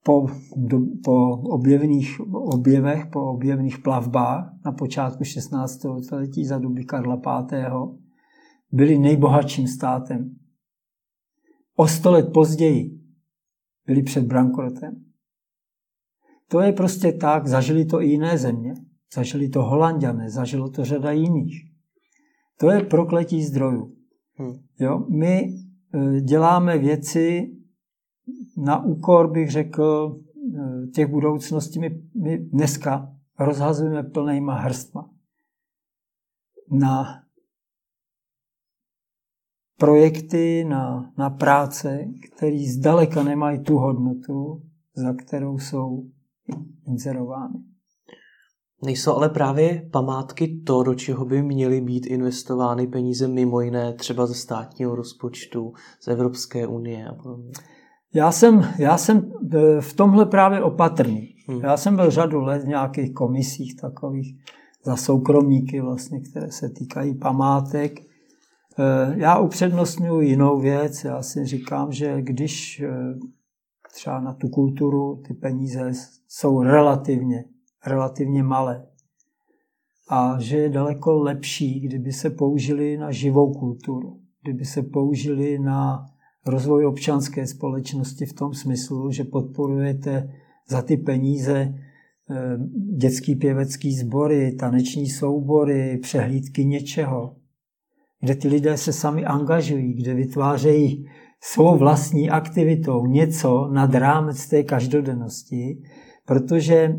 po, do, po objevných, objevech, po objevných plavbách na počátku 16. století za doby Karla V. byli nejbohatším státem. O sto let později byli před bankrotem. To je prostě tak, zažili to i jiné země. Zažili to holanděné, zažilo to řada jiných. To je prokletí zdrojů. Hmm. Jo? My e, děláme věci na úkor, bych řekl, e, těch budoucností. My, my dneska rozhazujeme plnýma hrstma na projekty, na, na práce, které zdaleka nemají tu hodnotu, za kterou jsou inzerovány. Nejsou ale právě památky to, do čeho by měly být investovány peníze mimo jiné, třeba ze státního rozpočtu, z Evropské unie a podobně? Já jsem, já jsem e, v tomhle právě opatrný. Hmm. Já jsem byl řadu let v nějakých komisích takových za soukromníky, vlastně, které se týkají památek. E, já upřednostňuji jinou věc. Já si říkám, že když e, třeba na tu kulturu ty peníze jsou relativně, relativně malé. A že je daleko lepší, kdyby se použili na živou kulturu, kdyby se použili na rozvoj občanské společnosti v tom smyslu, že podporujete za ty peníze eh, dětský pěvecký sbory, taneční soubory, přehlídky něčeho, kde ty lidé se sami angažují, kde vytvářejí svou vlastní aktivitou něco nad rámec té každodennosti, protože e,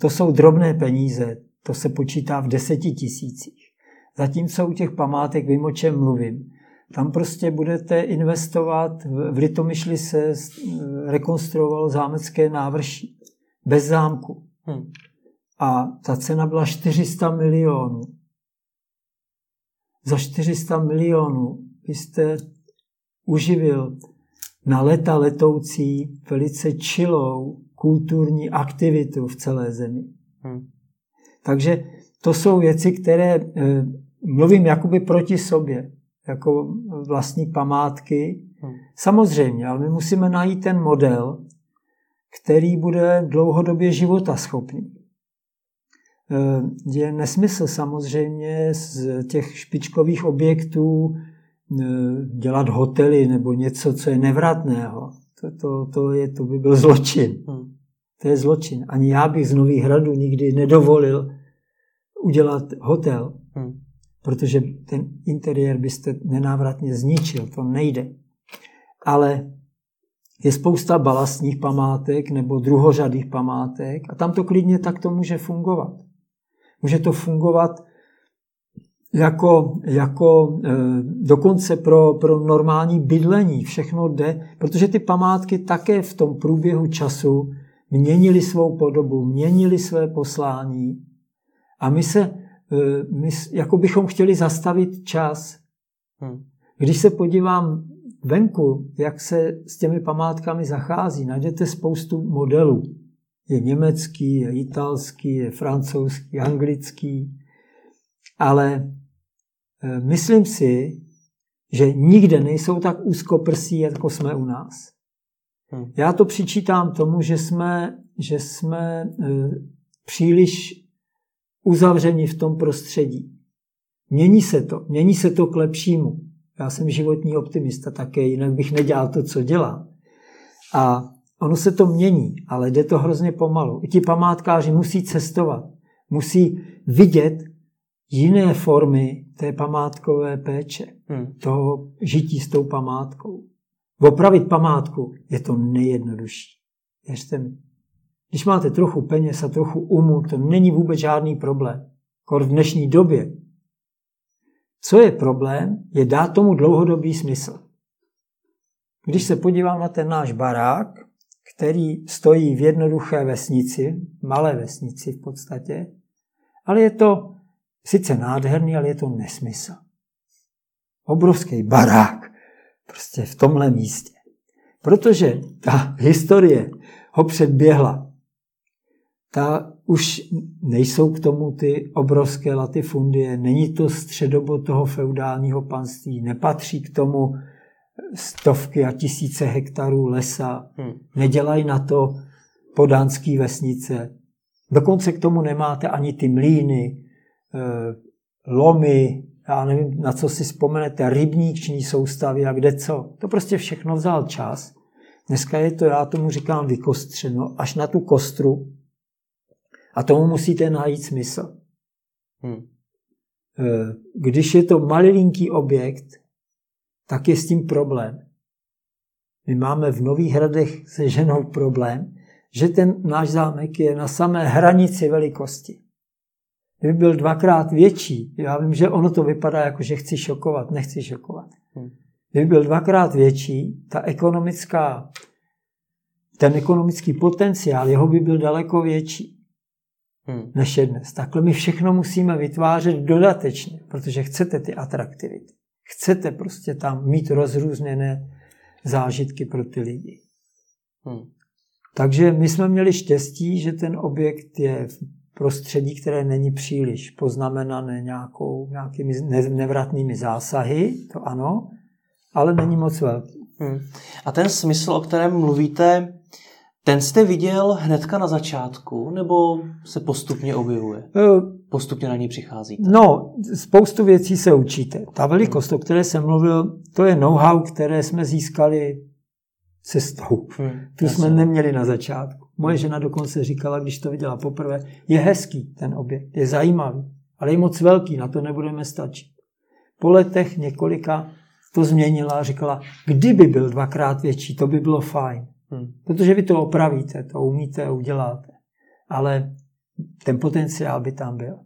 to jsou drobné peníze, to se počítá v deseti tisících. Zatímco u těch památek vím, o čem mluvím. Tam prostě budete investovat, v Litomyšli se e, rekonstruovalo zámecké návrší, bez zámku. Hmm. A ta cena byla 400 milionů. Za 400 milionů byste uživil na leta letoucí velice čilou kulturní aktivitu v celé zemi. Hmm. Takže to jsou věci, které eh, mluvím jakoby proti sobě, jako vlastní památky. Hmm. Samozřejmě, ale my musíme najít ten model, který bude dlouhodobě životaschopný. Eh, je nesmysl samozřejmě z těch špičkových objektů dělat hotely nebo něco, co je nevratného. To, to, to, je, to by byl zločin. Hmm. To je zločin. Ani já bych z Nových hradů nikdy nedovolil udělat hotel, hmm. protože ten interiér byste nenávratně zničil. To nejde. Ale je spousta balastních památek nebo druhořadých památek a tam to klidně takto může fungovat. Může to fungovat jako, jako e, dokonce pro, pro normální bydlení. Všechno jde, protože ty památky také v tom průběhu času měnili svou podobu, měnili své poslání a my se, e, my jako bychom chtěli zastavit čas. Hmm. Když se podívám venku, jak se s těmi památkami zachází, najdete spoustu modelů. Je německý, je italský, je francouzský, anglický, ale Eh, myslím si, že nikde nejsou tak úzkoprsí, jako jsme u nás. Hmm. Já to přičítám tomu, že jsme, že jsme eh, příliš uzavřeni v tom prostředí. Mění se to, mění se to k lepšímu. Já jsem životní optimista také, jinak bych nedělal to, co dělám. A ono se to mění, ale jde to hrozně pomalu. I ti památkáři musí cestovat, musí vidět jiné formy té památkové péče, hmm. toho žití s tou památkou. Opravit památku je to nejjednodušší. Věřte mi. Když máte trochu peněz a trochu umu, to není vůbec žádný problém. Kor v dnešní době. Co je problém, je dát tomu dlouhodobý smysl. Když se podívám na ten náš barák, který stojí v jednoduché vesnici, malé vesnici v podstatě, ale je to sice nádherný, ale je to nesmysl. Obrovský barák, prostě v tomhle místě. Protože ta historie ho předběhla. Ta už nejsou k tomu ty obrovské latifundie, není to středobo toho feudálního panství, nepatří k tomu stovky a tisíce hektarů lesa, hmm. nedělají na to podánský vesnice. Dokonce k tomu nemáte ani ty mlíny, lomy, já nevím, na co si vzpomenete, rybníční soustavy a kde co. To prostě všechno vzal čas. Dneska je to, já tomu říkám, vykostřeno až na tu kostru a tomu musíte najít smysl. Hmm. Eh, když je to malinký objekt, tak je s tím problém. My máme v Nových hradech se ženou problém, že ten náš zámek je na samé hranici velikosti. Kdyby byl dvakrát větší, já vím, že ono to vypadá jako, že chci šokovat, nechci šokovat. Hmm. Kdyby byl dvakrát větší, ta ekonomická, ten ekonomický potenciál, jeho by byl daleko větší hmm. než je dnes. Takhle my všechno musíme vytvářet dodatečně, protože chcete ty atraktivity. Chcete prostě tam mít rozrůzněné zážitky pro ty lidi. Hmm. Takže my jsme měli štěstí, že ten objekt je v prostředí, které není příliš poznamenané nějakou, nějakými nevratnými zásahy, to ano, ale není moc velký. Hmm. A ten smysl, o kterém mluvíte, ten jste viděl hnedka na začátku, nebo se postupně objevuje? Eh, postupně na ní přicházíte? No, spoustu věcí se učíte. Ta velikost, o které jsem mluvil, to je know-how, které jsme získali cestou. Hmm, tu jasný. jsme neměli na začátku. Moje žena dokonce říkala, když to viděla poprvé, je hezký ten objekt, je zajímavý, ale je moc velký, na to nebudeme stačit. Po letech několika to změnila a říkala, kdyby byl dvakrát větší, to by bylo fajn. Hmm. Protože vy to opravíte, to umíte, uděláte. Ale ten potenciál by tam byl.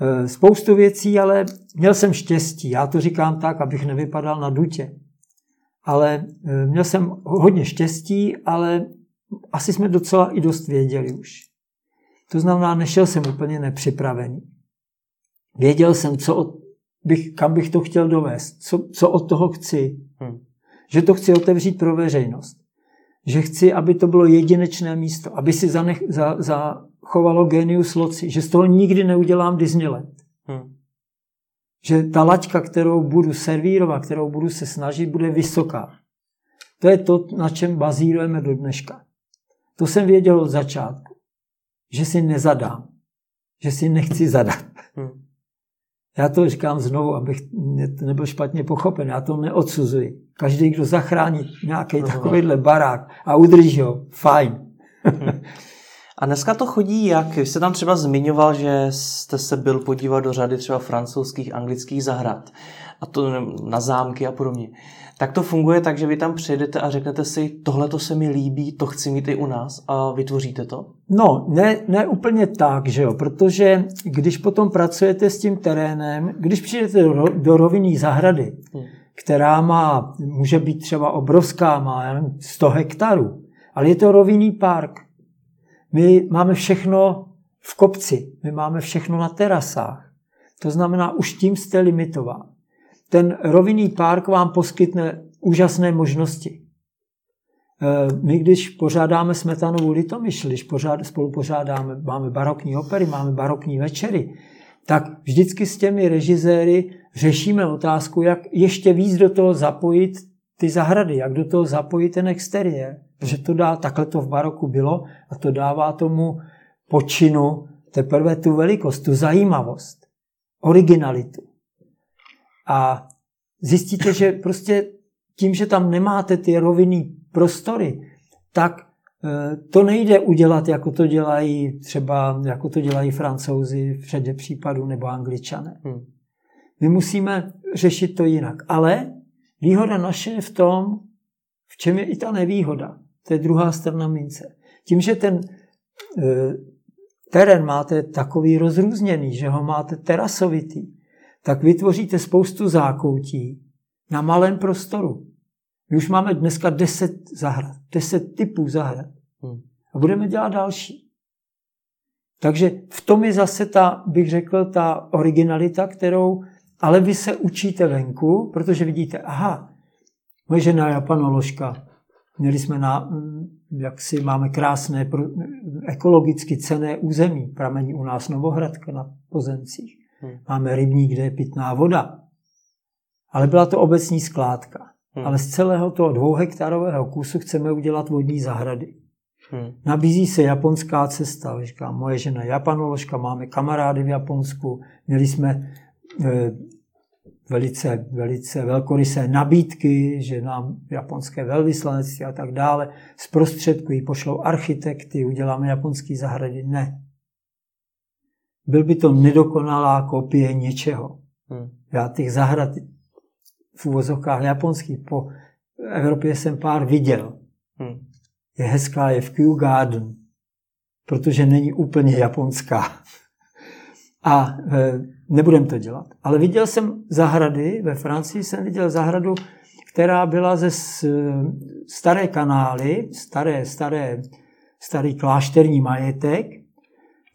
E, spoustu věcí, ale měl jsem štěstí. Já to říkám tak, abych nevypadal na dutě. Ale e, měl jsem hodně štěstí, ale asi jsme docela i dost věděli už. To znamená, nešel jsem úplně nepřipravený. Věděl jsem, co od, bych, kam bych to chtěl dovést, co, co od toho chci. Hmm. Že to chci otevřít pro veřejnost že chci, aby to bylo jedinečné místo, aby si zanech, za, zachovalo genius loci, že z toho nikdy neudělám Disneyland. Hmm. Že ta laťka, kterou budu servírovat, kterou budu se snažit, bude vysoká. To je to, na čem bazírujeme do dneška. To jsem věděl od začátku, že si nezadám, že si nechci zadat. Hmm. Já to říkám znovu, abych nebyl špatně pochopen. Já to neodsuzuji. Každý, kdo zachrání nějaký takovýhle barák a udrží ho, fajn. A dneska to chodí jak? Vy jste tam třeba zmiňoval, že jste se byl podívat do řady třeba francouzských, anglických zahrad a to na zámky a podobně tak to funguje tak, že vy tam přijedete a řeknete si, tohle to se mi líbí, to chci mít i u nás a vytvoříte to? No, ne, ne úplně tak, že jo, protože když potom pracujete s tím terénem, když přijdete do, do rovinní zahrady, hmm. která má, může být třeba obrovská, má nevím, 100 hektarů, ale je to rovinný park. My máme všechno v kopci, my máme všechno na terasách. To znamená, už tím jste limitován ten rovinný park vám poskytne úžasné možnosti. E, my, když pořádáme smetanovou litomyšl, když pořád, spolu pořádáme, máme barokní opery, máme barokní večery, tak vždycky s těmi režiséry řešíme otázku, jak ještě víc do toho zapojit ty zahrady, jak do toho zapojit ten exteriér. Že to dá, takhle to v baroku bylo a to dává tomu počinu teprve tu velikost, tu zajímavost, originalitu. A zjistíte, že prostě tím, že tam nemáte ty rovinný prostory, tak e, to nejde udělat, jako to dělají třeba, jako to dělají francouzi v řadě případů nebo angličané. Hmm. My musíme řešit to jinak. Ale výhoda naše je v tom, v čem je i ta nevýhoda. To je druhá strana mince. Tím, že ten e, terén máte takový rozrůzněný, že ho máte terasovitý, tak vytvoříte spoustu zákoutí na malém prostoru. My už máme dneska deset zahrad, deset typů zahrad. Hmm. A budeme dělat další. Takže v tom je zase ta, bych řekl, ta originalita, kterou, ale vy se učíte venku, protože vidíte, aha, moje žena je japanoložka, měli jsme na, jak si máme krásné ekologicky cené území, pramení u nás Novohradka na pozemcích. Hmm. Máme rybník, kde je pitná voda. Ale byla to obecní skládka. Hmm. Ale z celého toho dvouhektarového kusu chceme udělat vodní zahrady. Hmm. Nabízí se japonská cesta. Říkám, moje žena je japanoložka, máme kamarády v Japonsku, měli jsme e, velice, velice velkorysé nabídky, že nám japonské velvyslanectví a tak dále zprostředkují, pošlou architekty, uděláme japonský zahrady. Ne. Byl by to nedokonalá kopie něčeho. Hmm. Já těch zahrad v úvozovkách japonských po Evropě jsem pár viděl. Hmm. Je hezká, je v Kew Garden, protože není úplně japonská. A e, nebudem to dělat. Ale viděl jsem zahrady, ve Francii jsem viděl zahradu, která byla ze staré kanály, staré, staré, starý klášterní majetek,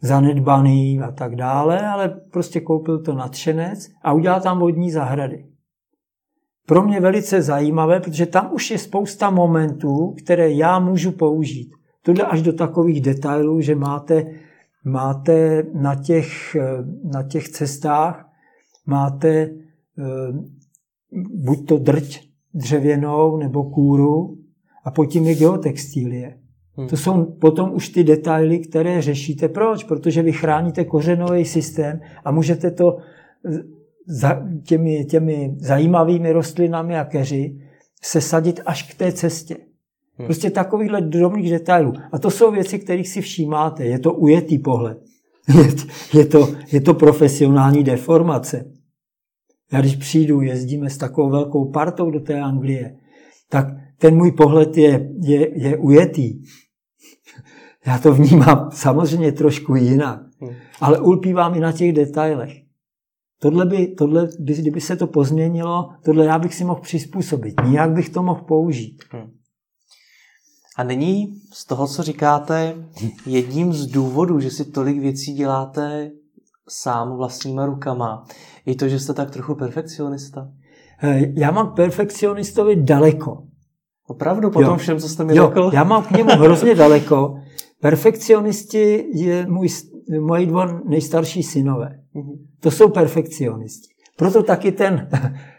zanedbaný a tak dále, ale prostě koupil to nadšenec a udělal tam vodní zahrady. Pro mě velice zajímavé, protože tam už je spousta momentů, které já můžu použít. To jde až do takových detailů, že máte, máte na, těch, na těch cestách máte eh, buď to drť dřevěnou nebo kůru a pod tím je geotextílie. Hmm. To jsou potom už ty detaily, které řešíte. Proč? Protože vy chráníte kořenový systém a můžete to za, těmi, těmi zajímavými rostlinami a keři se sadit až k té cestě. Hmm. Prostě takovýchhle drobných detailů. A to jsou věci, kterých si všímáte. Je to ujetý pohled. je, to, je to profesionální deformace. Já když přijdu, jezdíme s takovou velkou partou do té Anglie, tak ten můj pohled je, je, je ujetý. Já to vnímám samozřejmě trošku jinak, hmm. ale ulpívám i na těch detailech. Tohle by, tohle by, kdyby se to pozměnilo, tohle já bych si mohl přizpůsobit. Nijak bych to mohl použít. Hmm. A není z toho, co říkáte, jedním z důvodů, že si tolik věcí děláte sám vlastníma rukama, i to, že jste tak trochu perfekcionista? Eh, já mám perfekcionistovi daleko. Opravdu, po jo. tom všem, co jste mi jo, řekl? Já mám k němu hrozně daleko. Perfekcionisti je můj, moji dva nejstarší synové. Mhm. To jsou perfekcionisti. Proto taky ten,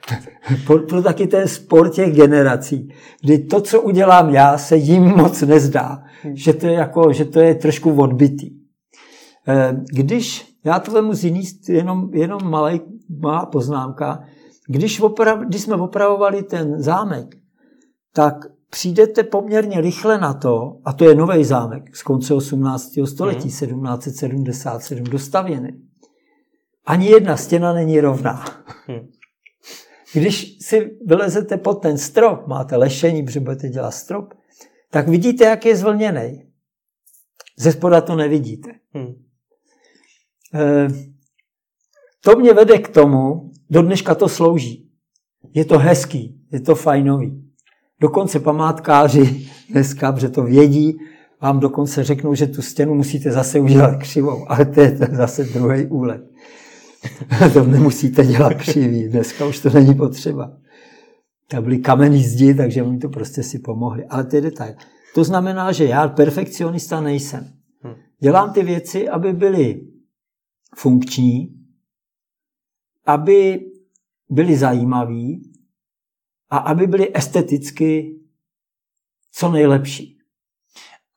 proto taky ten spor těch generací, kdy to, co udělám já, se jim moc nezdá, mhm. že to je, jako, že to je trošku odbitý. Eh, když, já to vemu z jiný, jenom, jenom malý, malá poznámka, když, oprav, když jsme opravovali ten zámek, tak přijdete poměrně rychle na to, a to je nový zámek z konce 18. století, hmm. 1777 dostavěný. Ani jedna stěna není rovná. Hmm. Když si vylezete pod ten strop, máte lešení, protože budete dělat strop, tak vidíte, jak je zvlněný. Ze spoda to nevidíte. Hmm. E, to mě vede k tomu, do dneška to slouží. Je to hezký, je to fajnový. Dokonce památkáři dneska, protože to vědí, vám dokonce řeknou, že tu stěnu musíte zase udělat křivou, ale to je zase druhý úlet. to nemusíte dělat křivý, dneska už to není potřeba. To byly kamenný zdi, takže oni to prostě si pomohli. Ale to je detail. To znamená, že já perfekcionista nejsem. Hm. Dělám ty věci, aby byly funkční, aby byly zajímavé a aby byly esteticky co nejlepší.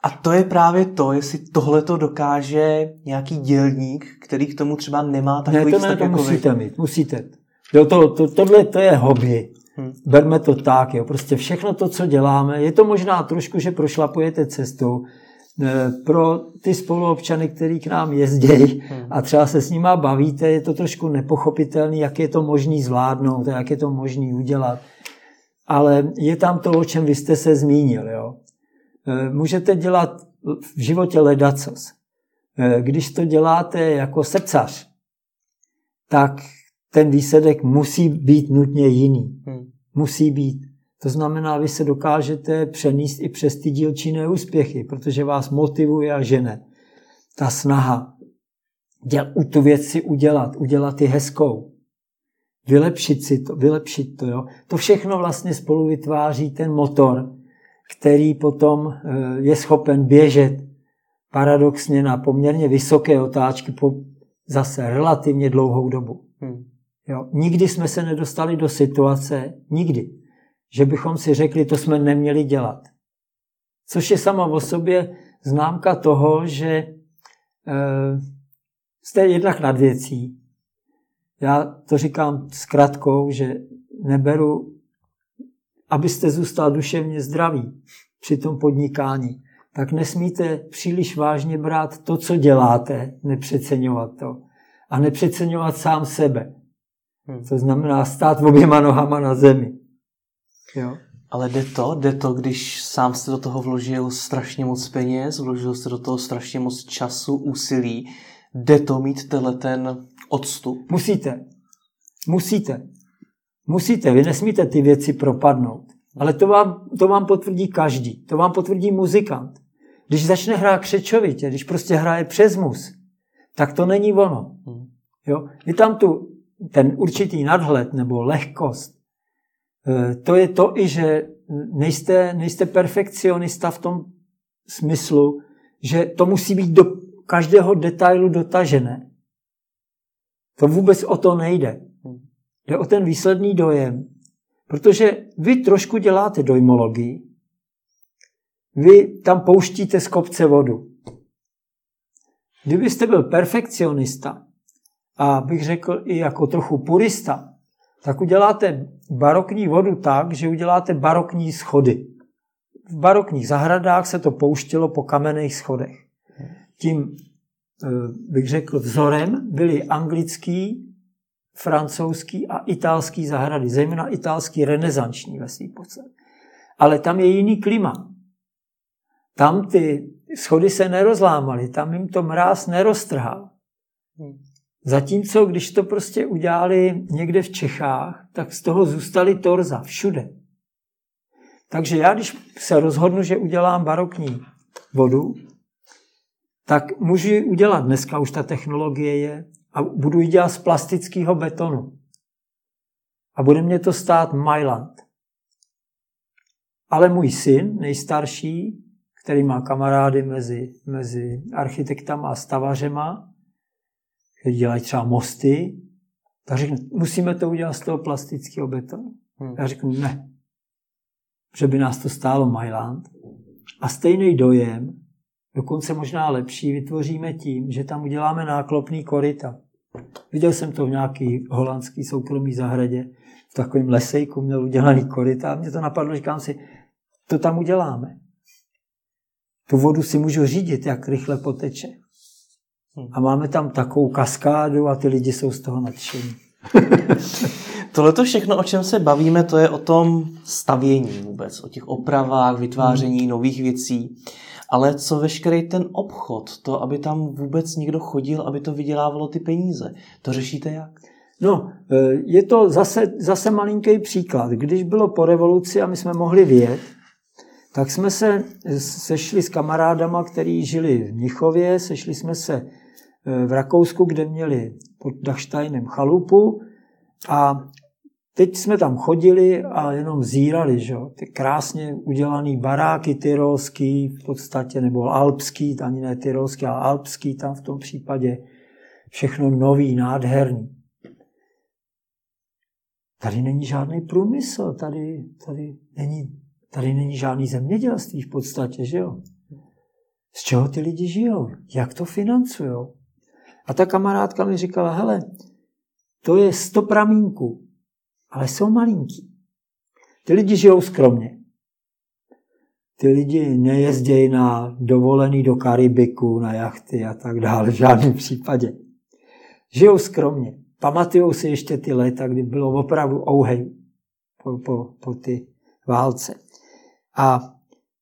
A to je právě to, jestli tohle to dokáže nějaký dělník, který k tomu třeba nemá takový ne, to ne, to jako musíte vy. mít, musíte. Jo, to, to, tohle to je hobby. Hmm. Berme to tak, jo. Prostě všechno to, co děláme, je to možná trošku, že prošlapujete cestu, e, pro ty spoluobčany, který k nám jezdí hmm. a třeba se s nima bavíte, je to trošku nepochopitelný, jak je to možný zvládnout, jak je to možný udělat ale je tam to, o čem vy jste se zmínil. Jo? E, můžete dělat v životě ledacos. E, když to děláte jako srdcař, tak ten výsledek musí být nutně jiný. Hmm. Musí být. To znamená, vy se dokážete přenést i přes ty dílčí neúspěchy, protože vás motivuje a žene. Ta snaha děl, tu věc si udělat, udělat ji hezkou, vylepšit si to, vylepšit to. Jo? To všechno vlastně spolu vytváří ten motor, který potom eh, je schopen běžet paradoxně na poměrně vysoké otáčky po zase relativně dlouhou dobu. Hmm. Jo? Nikdy jsme se nedostali do situace, nikdy, že bychom si řekli, to jsme neměli dělat. Což je sama o sobě známka toho, že e, jste jednak nad věcí. Já to říkám s kratkou, že neberu, abyste zůstal duševně zdravý při tom podnikání, tak nesmíte příliš vážně brát to, co děláte, nepřeceňovat to. A nepřeceňovat sám sebe. Hmm. To znamená stát oběma nohama na zemi. Jo. Ale jde to, jde to, když sám jste do toho vložil strašně moc peněz, vložil jste do toho strašně moc času, úsilí, jde to mít tenhle ten odstup? Musíte. Musíte. Musíte. Vy nesmíte ty věci propadnout. Ale to vám, to vám potvrdí každý. To vám potvrdí muzikant. Když začne hrát křečovitě, když prostě hraje přes mus, tak to není ono. Hmm. Jo? Vy tam tu, ten určitý nadhled nebo lehkost, eh, to je to i, že nejste, nejste perfekcionista v tom smyslu, že to musí být do každého detailu dotažené. To vůbec o to nejde. Jde o ten výsledný dojem. Protože vy trošku děláte dojmologii, vy tam pouštíte z kopce vodu. Kdybyste byl perfekcionista a bych řekl i jako trochu purista, tak uděláte barokní vodu tak, že uděláte barokní schody. V barokních zahradách se to pouštělo po kamenných schodech. Tím, bych řekl, vzorem byly anglický, francouzský a italský zahrady, zejména italský renesanční ve svým podstatě. Ale tam je jiný klima. Tam ty schody se nerozlámaly, tam jim to mráz neroztrhal. Zatímco, když to prostě udělali někde v Čechách, tak z toho zůstaly torza všude. Takže já, když se rozhodnu, že udělám barokní vodu, tak můžu ji udělat. Dneska už ta technologie je a budu ji dělat z plastického betonu. A bude mě to stát Mailand. Ale můj syn, nejstarší, který má kamarády mezi, mezi architektama a stavařema, kteří dělají třeba mosty, tak řekne, musíme to udělat z toho plastického betonu. Hmm. Já řeknu, ne. Že by nás to stálo Mailand. A stejný dojem, dokonce možná lepší, vytvoříme tím, že tam uděláme náklopný koryta. Viděl jsem to v nějaký holandský soukromý zahradě, v takovém lesejku měl udělaný koryta a mě to napadlo, říkám si, to tam uděláme. Tu vodu si můžu řídit, jak rychle poteče. A máme tam takovou kaskádu a ty lidi jsou z toho nadšení. Tohle to všechno, o čem se bavíme, to je o tom stavění vůbec, o těch opravách, vytváření hmm. nových věcí. Ale co veškerý ten obchod, to, aby tam vůbec někdo chodil, aby to vydělávalo ty peníze, to řešíte jak? No, e, je to zase, zase malinký příklad. Když bylo po revoluci a my jsme mohli vědět, tak jsme se sešli s kamarádama, kteří žili v Mnichově, sešli jsme se e, v Rakousku, kde měli pod Dachsteinem chalupu a teď jsme tam chodili a jenom zírali, že? ty krásně udělané baráky tyrolský v podstatě, nebo alpský, ani ne tyrolský, ale alpský tam v tom případě, všechno nový, nádherný. Tady není žádný průmysl, tady, tady není Tady není žádný zemědělství v podstatě, že jo? Z čeho ty lidi žijou? Jak to financují? A ta kamarádka mi říkala, hele, to je sto pramínků, ale jsou malinký. Ty lidi žijou skromně. Ty lidi nejezdějí na dovolený do Karibiku, na jachty a tak dále, v žádném případě. Žijou skromně. Pamatují si ještě ty léta, kdy bylo opravdu ouhej po, po, po ty válce. A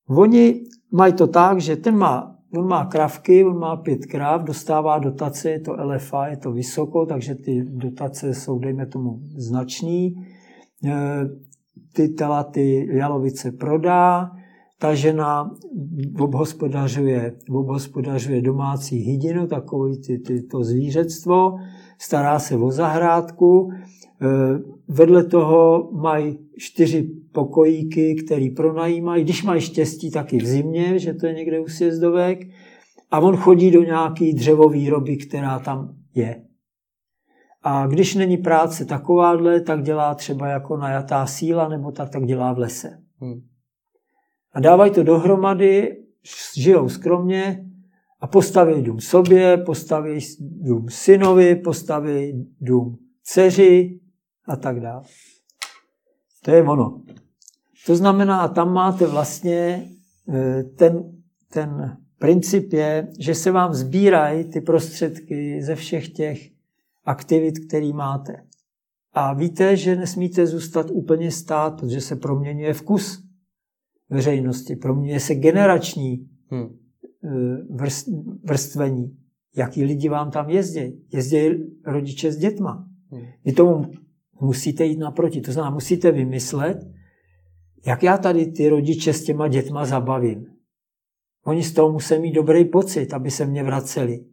oni mají to tak, že ten má, on má kravky, on má pět krav, dostává dotace, je to LFA, je to vysoko, takže ty dotace jsou, dejme tomu, značný. E, ty ty jalovice prodá, ta žena obhospodařuje, obhospodařuje domácí hydinu, takový ty, ty, to zvířectvo, stará se o zahrádku, e, vedle toho mají čtyři pokojíky, který pronajímají, když mají štěstí, taky v zimě, že to je někde u sjezdovek, a on chodí do nějaký dřevovýroby, která tam je. A když není práce takováhle, tak dělá třeba jako najatá síla, nebo tak, tak dělá v lese. Hmm. A dávají to dohromady, žijou skromně a postaví dům sobě, postaví dům synovi, postaví dům dceři a tak dále. To je ono. To znamená, tam máte vlastně e, ten, ten princip je, že se vám sbírají ty prostředky ze všech těch aktivit, který máte. A víte, že nesmíte zůstat úplně stát, protože se proměňuje vkus veřejnosti, proměňuje se generační hmm. vrstvení. Jaký lidi vám tam jezdí? Jezdí rodiče s dětma. Hmm. Vy tomu musíte jít naproti. To znamená, musíte vymyslet, jak já tady ty rodiče s těma dětma zabavím. Oni z toho musí mít dobrý pocit, aby se mě vraceli.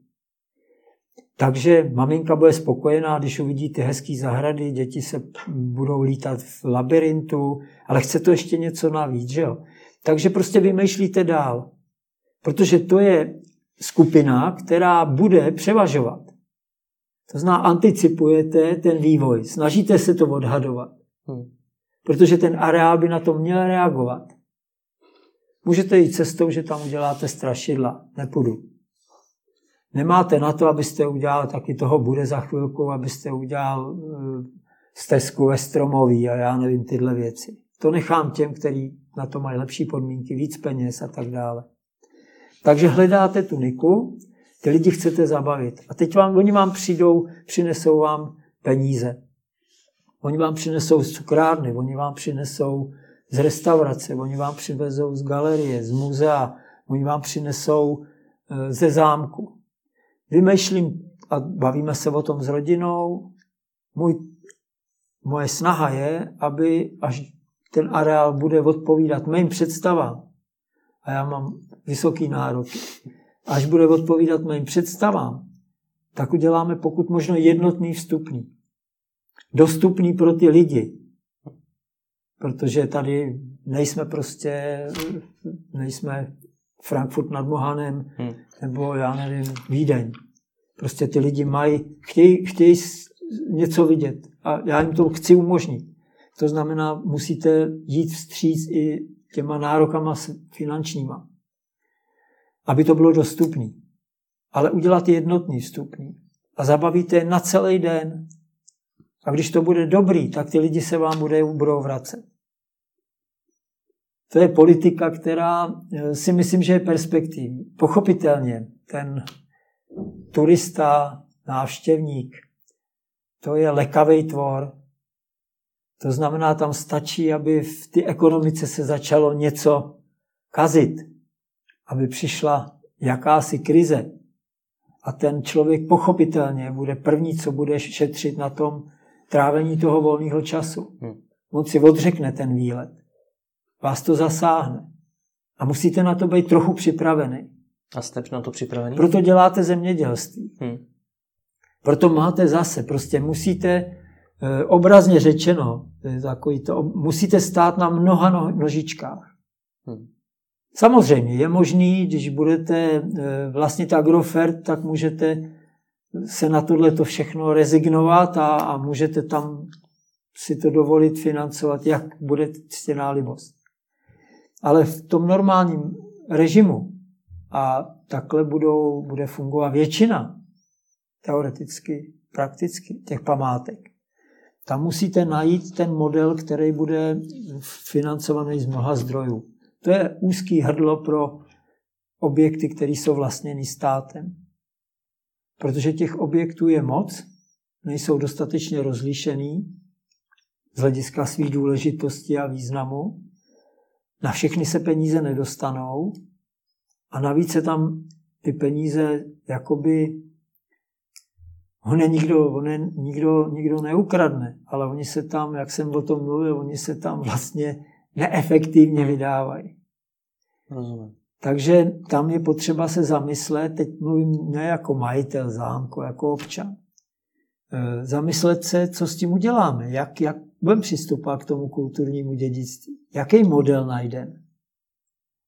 Takže maminka bude spokojená, když uvidí ty hezké zahrady, děti se budou lítat v labirintu, ale chce to ještě něco navíc, že jo? Takže prostě vymýšlíte dál. Protože to je skupina, která bude převažovat. To znamená, anticipujete ten vývoj, snažíte se to odhadovat. Hmm. Protože ten areál by na to měl reagovat. Můžete jít cestou, že tam uděláte strašidla. Nepůjdu. Nemáte na to, abyste udělal, taky toho bude za chvilku, abyste udělal eh, stezku ve stromoví a já nevím tyhle věci. To nechám těm, kteří na to mají lepší podmínky, víc peněz a tak dále. Takže hledáte tu niku, ty lidi chcete zabavit. A teď vám, oni vám přijdou, přinesou vám peníze. Oni vám přinesou z cukrárny, oni vám přinesou z restaurace, oni vám přivezou z galerie, z muzea, oni vám přinesou eh, ze zámku vymýšlím a bavíme se o tom s rodinou. Můj, moje snaha je, aby až ten areál bude odpovídat mým představám, a já mám vysoký nárok, až bude odpovídat mým představám, tak uděláme pokud možno jednotný vstupní. Dostupný pro ty lidi. Protože tady nejsme prostě, nejsme Frankfurt nad Mohanem, hmm. nebo já nevím, Vídeň. Prostě ty lidi mají, chtějí, chtějí něco vidět a já jim to chci umožnit. To znamená, musíte jít vstříc i těma nárokama finančníma, aby to bylo dostupné. Ale udělat jednotný vstupní a zabavíte je na celý den. A když to bude dobrý, tak ty lidi se vám budou vracet. To je politika, která eh, si myslím, že je perspektivní. Pochopitelně, ten turista, návštěvník, to je lekavý tvor. To znamená, tam stačí, aby v té ekonomice se začalo něco kazit, aby přišla jakási krize. A ten člověk pochopitelně bude první, co bude šetřit na tom trávení toho volného času. Hmm. On si odřekne ten výlet vás to zasáhne. A musíte na to být trochu připravený. A jste na to připravený? Proto děláte zemědělství. Hmm. Proto máte zase, prostě musíte, eh, obrazně řečeno, takový to, musíte stát na mnoha no, nožičkách. Hmm. Samozřejmě je možný, když budete eh, vlastnit agrofert, tak můžete se na tohle to všechno rezignovat a, a můžete tam si to dovolit financovat, jak bude ctěná libost. Ale v tom normálním režimu a takhle budou, bude fungovat většina teoreticky, prakticky těch památek. Tam musíte najít ten model, který bude financovaný z mnoha zdrojů. To je úzký hrdlo pro objekty, které jsou vlastněny státem. Protože těch objektů je moc, nejsou dostatečně rozlišený z hlediska svých důležitosti a významu na všechny se peníze nedostanou a navíc se tam ty peníze jakoby On je nikdo, on nikdo, nikdo neukradne, ale oni se tam, jak jsem o tom mluvil, oni se tam vlastně neefektivně vydávají. Rozumím. Takže tam je potřeba se zamyslet, teď mluvím ne jako majitel zámku, jako občan. E, zamyslet se, co s tím uděláme, jak, jak budeme přistupovat k tomu kulturnímu dědictví, jaký model najdeme.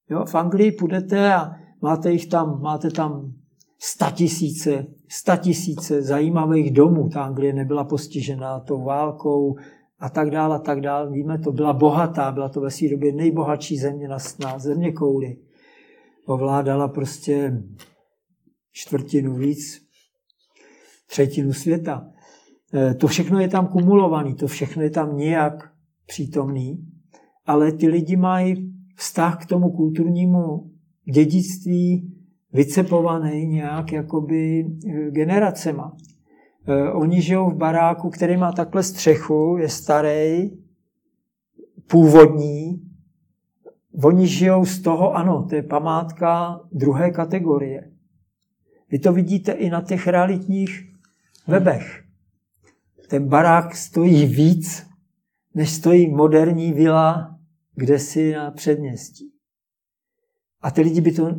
Jo, v Anglii půjdete a máte jich tam, máte tam statisíce, statisíce zajímavých domů. Ta Anglie nebyla postižená tou válkou a tak dále, a tak dále. Víme, to byla bohatá, byla to ve své době nejbohatší země na, na země kouli. Ovládala prostě čtvrtinu víc, třetinu světa. E, to všechno je tam kumulovaný, to všechno je tam nějak přítomný, ale ty lidi mají vztah k tomu kulturnímu dědictví vycepovaný nějak jakoby e, generacema. E, oni žijou v baráku, který má takhle střechu, je starý, původní. Oni žijou z toho, ano, to je památka druhé kategorie. Vy to vidíte i na těch realitních webech. Ten barák stojí víc, než stojí moderní vila kde si na předměstí. A ty lidi by to,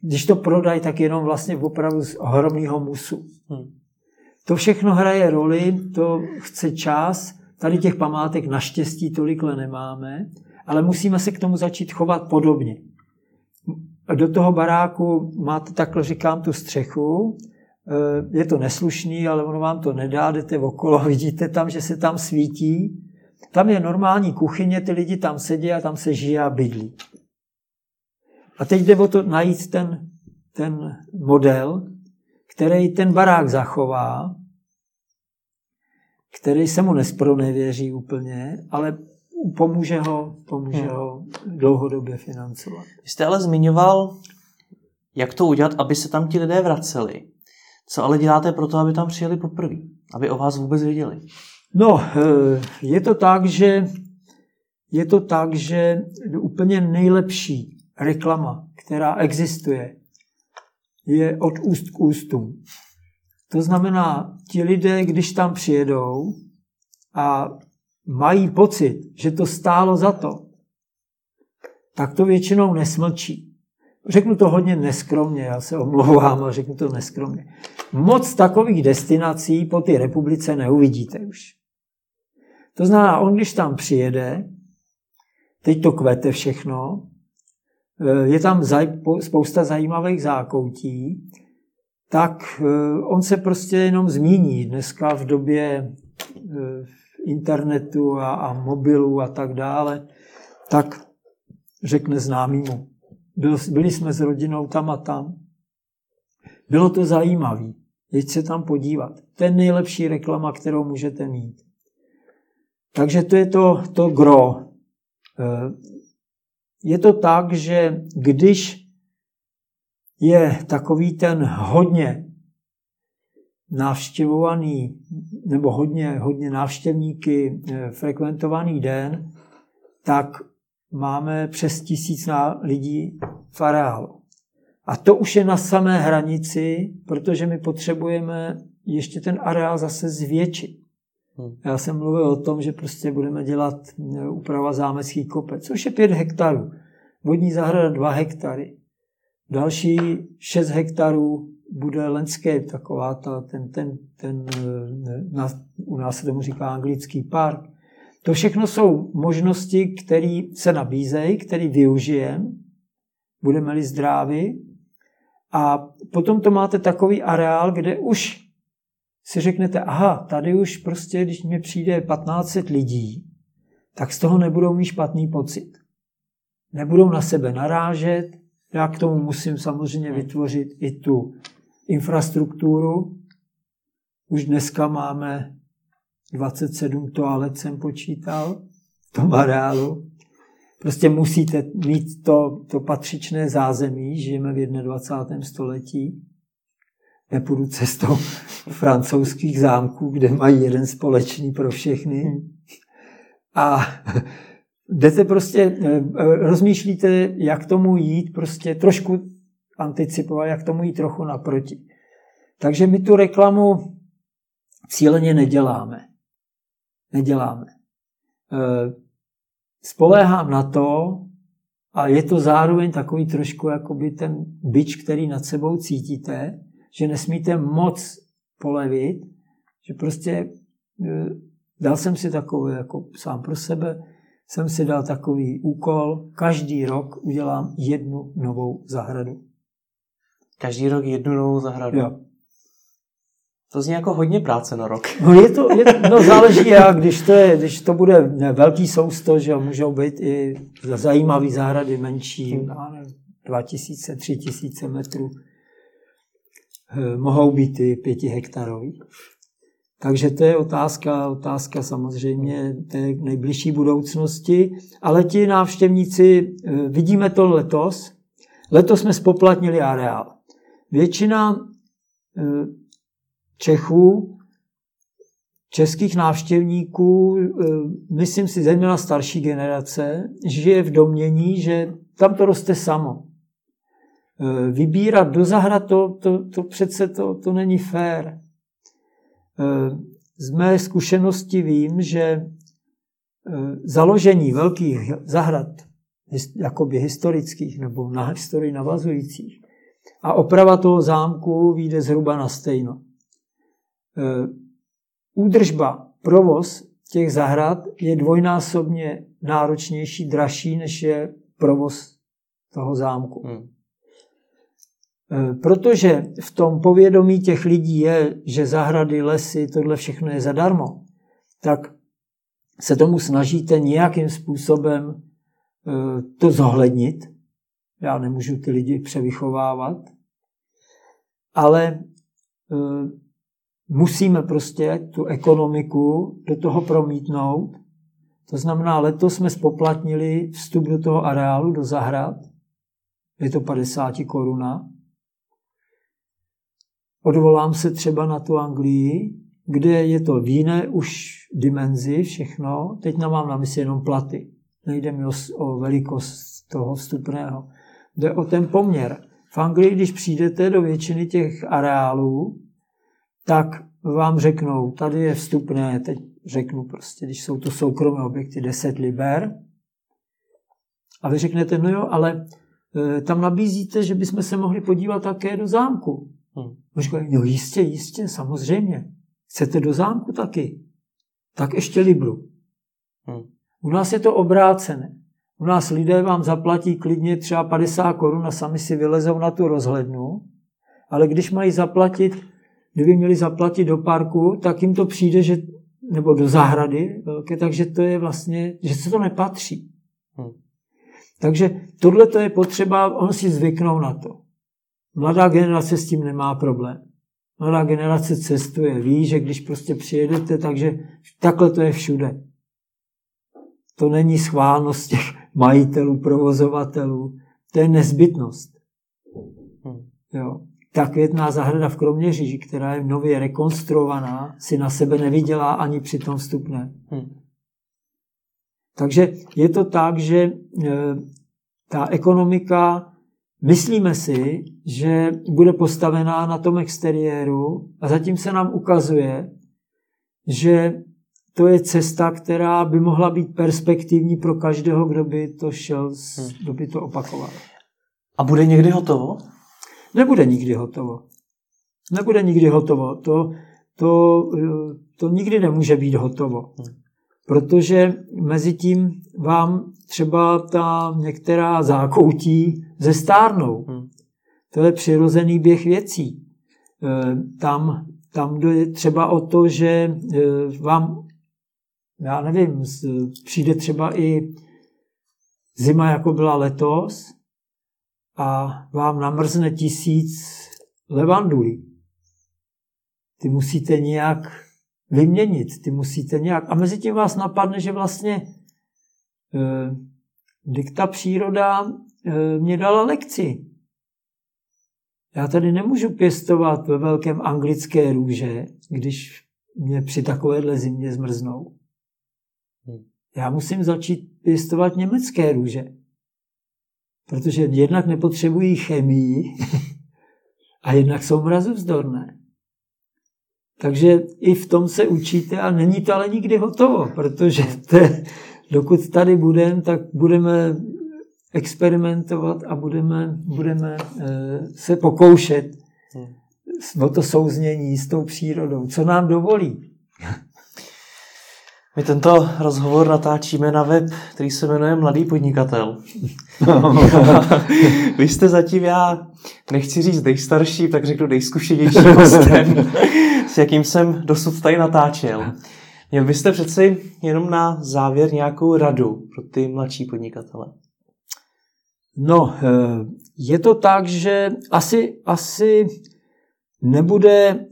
když to prodají, tak jenom vlastně opravdu z ohromného musu. Hmm. To všechno hraje roli, to chce čas. Tady těch památek naštěstí tolikle nemáme, ale musíme se k tomu začít chovat podobně. Do toho baráku máte takhle, říkám, tu střechu, eh, je to neslušný, ale ono vám to nedá, jdete okolo, vidíte tam, že se tam svítí tam je normální kuchyně, ty lidi tam sedí a tam se žije a bydlí. A teď jde o to najít ten, ten model, který ten barák zachová, který se mu nespronevěří úplně, ale pomůže ho, pomůže hmm. ho dlouhodobě financovat. Vy jste ale zmiňoval, jak to udělat, aby se tam ti lidé vraceli. Co ale děláte pro to, aby tam přijeli poprvé? Aby o vás vůbec věděli? No, eh, je to tak, že je to tak, že úplně nejlepší reklama, která existuje, je od úst k ústům. To znamená, ti lidé, když tam přijedou a mají pocit, že to stálo za to, tak to většinou nesmlčí. Řeknu to hodně neskromně, já se omlouvám, ale řeknu to neskromně. Moc takových destinací po té republice neuvidíte už. To znamená, on když tam přijede, teď to kvete všechno, eh, je tam spousta zajímavých zákoutí, tak eh, on se prostě jenom zmíní. Dneska v době eh, internetu a, a mobilu a tak dále, tak řekne známýmu. Byl, byli jsme s rodinou tam a tam. Bylo to zajímavé. Jeď se tam podívat. To je nejlepší reklama, kterou můžete mít. Takže to je to, to gro. Eh, je to tak, že když je takový ten hodně návštěvovaný nebo hodně, hodně návštěvníky eh, frekventovaný den, tak máme přes tisíc lidí v areálu. A to už je na samé hranici, protože my potřebujeme ještě ten areál zase zvětšit. Hmm. Já jsem mluvil o tom, že prostě budeme dělat eh, úprava zámecký kopec, což je 5 hektarů. Vodní zahrada 2 hektary. Další 6 hektarů bude landscape, taková ta, ten, ten, ten, eh, na, u nás se tomu říká anglický park. To všechno jsou možnosti, které se nabízejí, které využijeme, budeme-li zdraví. A potom to máte takový areál, kde už si řeknete, aha, tady už prostě, když mi přijde 1500 lidí, tak z toho nebudou mít špatný pocit. Nebudou na sebe narážet, já k tomu musím samozřejmě vytvořit i tu infrastrukturu. Už dneska máme 27 toalet, jsem počítal, v tom areálu. Prostě musíte mít to, to patřičné zázemí, žijeme v 21. století nepůjdu cestou francouzských zámků, kde mají jeden společný pro všechny. A jdete prostě, eh, rozmýšlíte, jak tomu jít, prostě trošku anticipovat, jak tomu jít trochu naproti. Takže my tu reklamu cíleně neděláme. Neděláme. E, spoléhám na to, a je to zároveň takový trošku jakoby ten byč, který nad sebou cítíte, že nesmíte moc polevit, že prostě e, dal jsem si takový, jako sám pro sebe, jsem si dal takový úkol, každý rok udělám jednu novou zahradu. Každý rok jednu novou zahradu? Jo. To zní jako hodně práce na rok. No, je to, je, no záleží jak, když to, je, když to bude velký sousto, že můžou být i zajímavý zahrady menší, hmm. 2000, 3000 metrů, eh, mohou být i pěti hektarový. Takže to je otázka, otázka samozřejmě té nejbližší budoucnosti, ale ti návštěvníci, eh, vidíme to letos, letos jsme spoplatnili areál. Většina eh, Čechů, českých návštěvníků, eh, myslím si zejména starší generace, žije v domění, že tam to roste samo. Eh, vybírat do zahrad, to, to, to přece to, to není fér. Z mé zkušenosti vím, že založení velkých zahrad, jakoby historických nebo na historii navazujících, a oprava toho zámku vyjde zhruba na stejno. Eh, údržba, provoz těch zahrad je dvojnásobně náročnější, dražší, než je provoz toho zámku. Hmm. Eh, protože v tom povědomí těch lidí je, že zahrady, lesy, tohle všechno je zadarmo, tak se tomu snažíte nějakým způsobem eh, to zohlednit. Já nemůžu ty lidi převychovávat, ale musíme prostě tu ekonomiku do toho promítnout. To znamená, letos jsme spoplatnili vstup do toho areálu, do zahrad. Je to 50 koruna. Odvolám se třeba na tu Anglii, kde je to v jiné už dimenzi všechno. Teď mám na mysli jenom platy. Nejde mi o, o velikost toho vstupného. Jde o ten poměr. V Anglii, když přijdete do většiny těch areálů, tak vám řeknou, tady je vstupné, teď řeknu prostě, když jsou to soukromé objekty, 10 liber, a vy řeknete, no jo, ale e, tam nabízíte, že bychom se mohli podívat také do zámku. Hmm. Říkají, no jistě, jistě, samozřejmě. Chcete do zámku taky? Tak ještě libru. Hmm. U nás je to obrácené. U nás lidé vám zaplatí klidně třeba 50 korun a sami si vylezou na tu rozhlednu, ale když mají zaplatit kdyby měli zaplatit do parku, tak jim to přijde, že, nebo do zahrady velké, takže to je vlastně, že se to nepatří. Hmm. Takže tohle to je potřeba, on si zvyknou na to. Mladá generace s tím nemá problém. Mladá generace cestuje, ví, že když prostě přijedete, takže takhle to je všude. To není schválnost těch majitelů, provozovatelů, to je nezbytnost. Hmm. Jo ta květná zahrada v Kroměříži, která je nově rekonstruovaná, si na sebe nevydělá ani při tom vstupné. Hmm. Takže je to tak, že e, ta ekonomika, myslíme si, že bude postavená na tom exteriéru a zatím se nám ukazuje, že to je cesta, která by mohla být perspektivní pro každého, kdo by to šel, hmm. kdo by to opakoval. A bude někdy hotovo? nebude nikdy hotovo. Nebude nikdy hotovo. To, to, to nikdy nemůže být hotovo. Protože mezi tím vám třeba ta některá zákoutí zestárnou. To je přirozený běh věcí. E, tam, tam jde třeba o to, že e, vám, já nevím, přijde třeba i zima, jako byla letos, a vám namrzne tisíc levandulí. Ty musíte nějak vyměnit, ty musíte nějak... A mezi tím vás napadne, že vlastně eh, dikta příroda eh, mě dala lekci. Já tady nemůžu pěstovat ve velkém anglické růže, když mě při takovéhle zimě zmrznou. Hmm. Já musím začít pěstovat německé růže. Protože jednak nepotřebují chemii a jednak jsou mrazovzdorné. Takže i v tom se učíte a není to ale nikdy hotovo, protože te, dokud tady budeme, tak budeme experimentovat a budeme, budeme eh, se pokoušet o to souznění s tou přírodou, co nám dovolí. My tento rozhovor natáčíme na web, který se jmenuje Mladý podnikatel. Vy jste zatím, já nechci říct nejstarší, tak řeknu nejzkušenější hostem, s jakým jsem dosud tady natáčel. Měl byste přeci jenom na závěr nějakou radu pro ty mladší podnikatele? No, eh, je to tak, že asi, asi nebude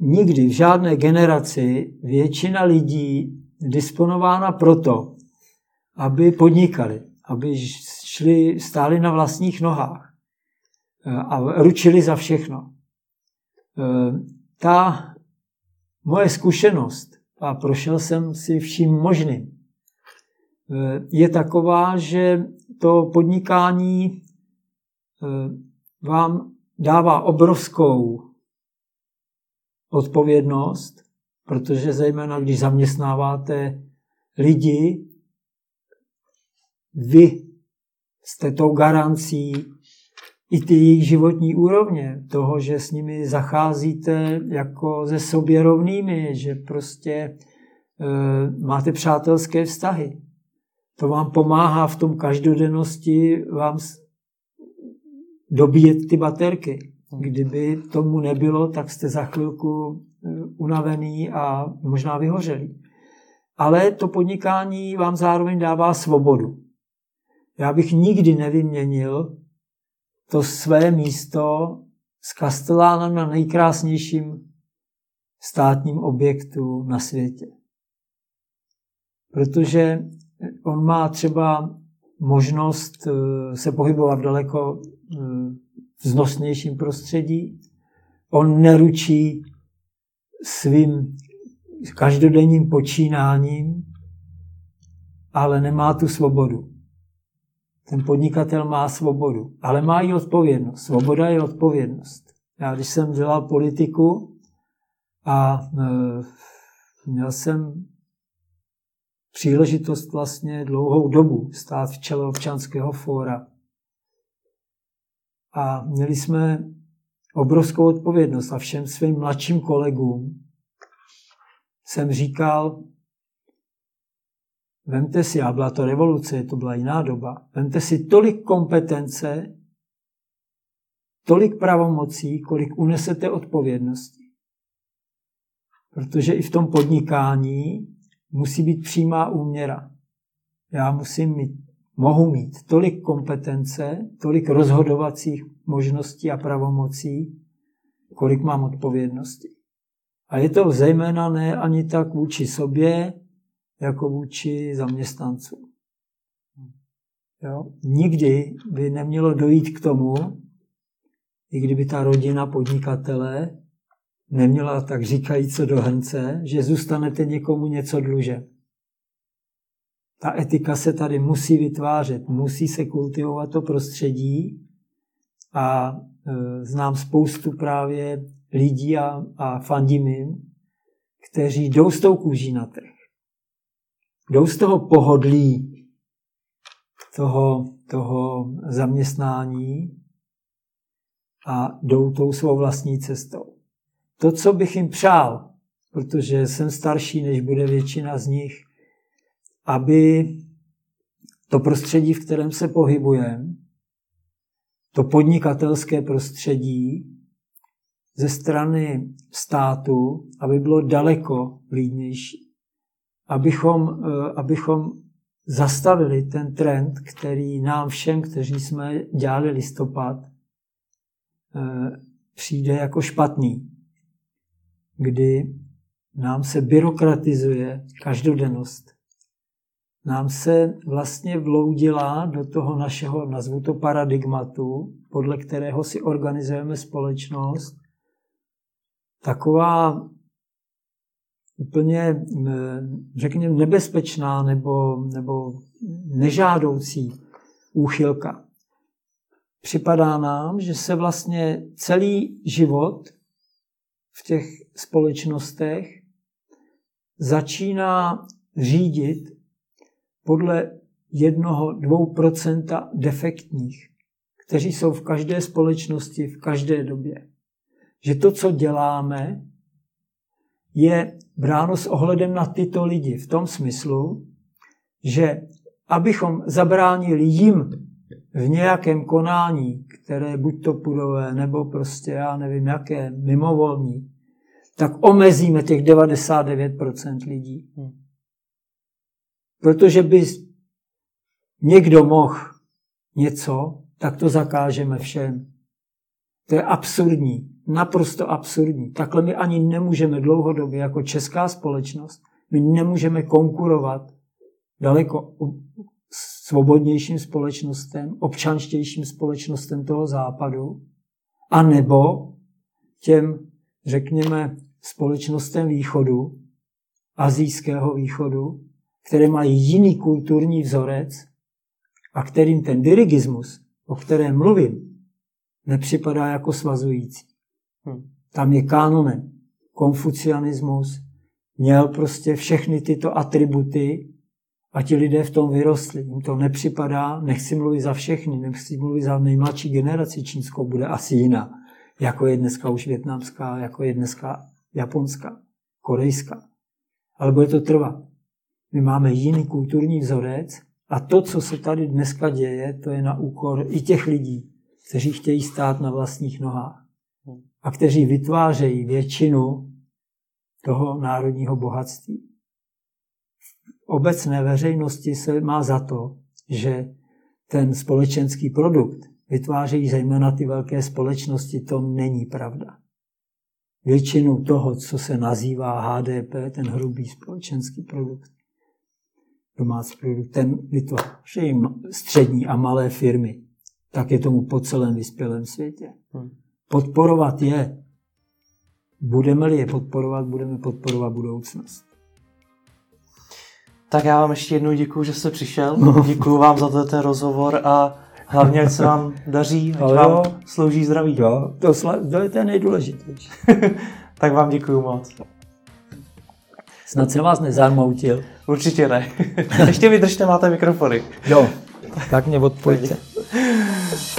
nikdy v žádné generaci většina lidí disponována proto, aby podnikali, aby šli, stáli na vlastních nohách eh, a ručili za všechno. Eh, ta moje zkušenost, a prošel jsem si vším možným, eh, je taková, že to podnikání vám dává obrovskou odpovědnost, protože zejména když zaměstnáváte lidi, vy jste tou garancí i ty jejich životní úrovně, toho, že s nimi zacházíte jako ze sobě rovnými, že prostě e, máte přátelské vztahy. To vám pomáhá v tom každodennosti vám dobíjet ty baterky. Kdyby tomu nebylo, tak jste za chvilku eh, unavený a možná vyhořelý. Ale to podnikání vám zároveň dává svobodu. Já bych nikdy nevyměnil to své místo s kastelánem na nejkrásnějším státním objektu na světě. Protože on má třeba možnost eh, se pohybovat daleko eh, vznosnějším prostředí. On neručí svým každodenním počínáním, ale nemá tu svobodu. Ten podnikatel má svobodu, ale má i odpovědnost. Svoboda je odpovědnost. Já když jsem dělal politiku a e, měl jsem příležitost vlastně dlouhou dobu stát v čele občanského fóra, a měli jsme obrovskou odpovědnost a všem svým mladším kolegům jsem říkal, vemte si, a byla to revoluce, to byla jiná doba, vemte si tolik kompetence, tolik pravomocí, kolik unesete odpovědnosti. Protože i v tom podnikání musí být přímá úměra. Já musím mít mohu mít tolik kompetence, tolik rozhodovacích možností a pravomocí, kolik mám odpovědnosti. A je to zejména ne ani tak vůči sobě, jako vůči zaměstnancům. Jo? Nikdy by nemělo dojít k tomu, i kdyby ta rodina podnikatele neměla tak říkají co do hrnce, že zůstanete někomu něco dlužen. Ta etika se tady musí vytvářet, musí se kultivovat to prostředí a e, znám spoustu právě lidí a, a fandím jim, kteří jdou s tou kůží na trh. Jdou z toho pohodlí toho, toho zaměstnání a jdou tou svou vlastní cestou. To, co bych jim přál, protože jsem starší, než bude většina z nich, aby to prostředí, v kterém se pohybujeme, to podnikatelské prostředí ze strany státu, aby bylo daleko vlídnější. Abychom, eh, abychom zastavili ten trend, který nám všem, kteří jsme dělali listopad, eh, přijde jako špatný, kdy nám se byrokratizuje každodennost nám se vlastně vloudila do toho našeho, nazvu to paradigmatu, podle kterého si organizujeme společnost, taková úplně, řekněme, nebezpečná nebo, nebo nežádoucí úchylka. Připadá nám, že se vlastně celý život v těch společnostech začíná řídit podle jednoho, dvou procenta defektních, kteří jsou v každé společnosti v každé době. Že to, co děláme, je bráno s ohledem na tyto lidi v tom smyslu, že abychom zabránili jim v nějakém konání, které buď to pudové, nebo prostě já nevím jaké, mimovolní, tak omezíme těch 99% lidí. Protože by někdo mohl něco, tak to zakážeme všem. To je absurdní, naprosto absurdní. Takhle my ani nemůžeme dlouhodobě jako česká společnost, my nemůžeme konkurovat daleko svobodnějším společnostem, občanštějším společnostem toho západu, a nebo těm, řekněme, společnostem východu, azijského východu, které mají jiný kulturní vzorec a kterým ten dirigismus, o kterém mluvím, nepřipadá jako svazující. Hm. Tam je kánonem. Konfucianismus měl prostě všechny tyto atributy a ti lidé v tom vyrostli. Jim to nepřipadá, nechci mluvit za všechny, nechci mluvit za nejmladší generaci čínskou, bude asi jiná, jako je dneska už větnamská, jako je dneska japonská, korejská. Ale bude to trvat. My máme jiný kulturní vzorec a to, co se tady dneska děje, to je na úkor i těch lidí, kteří chtějí stát na vlastních nohách a kteří vytvářejí většinu toho národního bohatství. V obecné veřejnosti se má za to, že ten společenský produkt vytvářejí zejména ty velké společnosti. To není pravda. Většinu toho, co se nazývá HDP, ten hrubý společenský produkt, domácí produkt, ten vytvářejí střední a malé firmy. Tak je tomu po celém vyspělém světě. Hmm. Podporovat je. Budeme-li je podporovat, budeme podporovat budoucnost. Tak já vám ještě jednou děkuji, že jste přišel. No. Děkuji vám za ten rozhovor a hlavně, ať se vám daří, ať vám slouží zdraví. Jo, to, to je ten nejdůležitější. tak vám děkuji moc. Snad jsem vás nezarmoutil. Určitě ne. ještě vydržte, máte mikrofony. Jo, tak mě odpojte.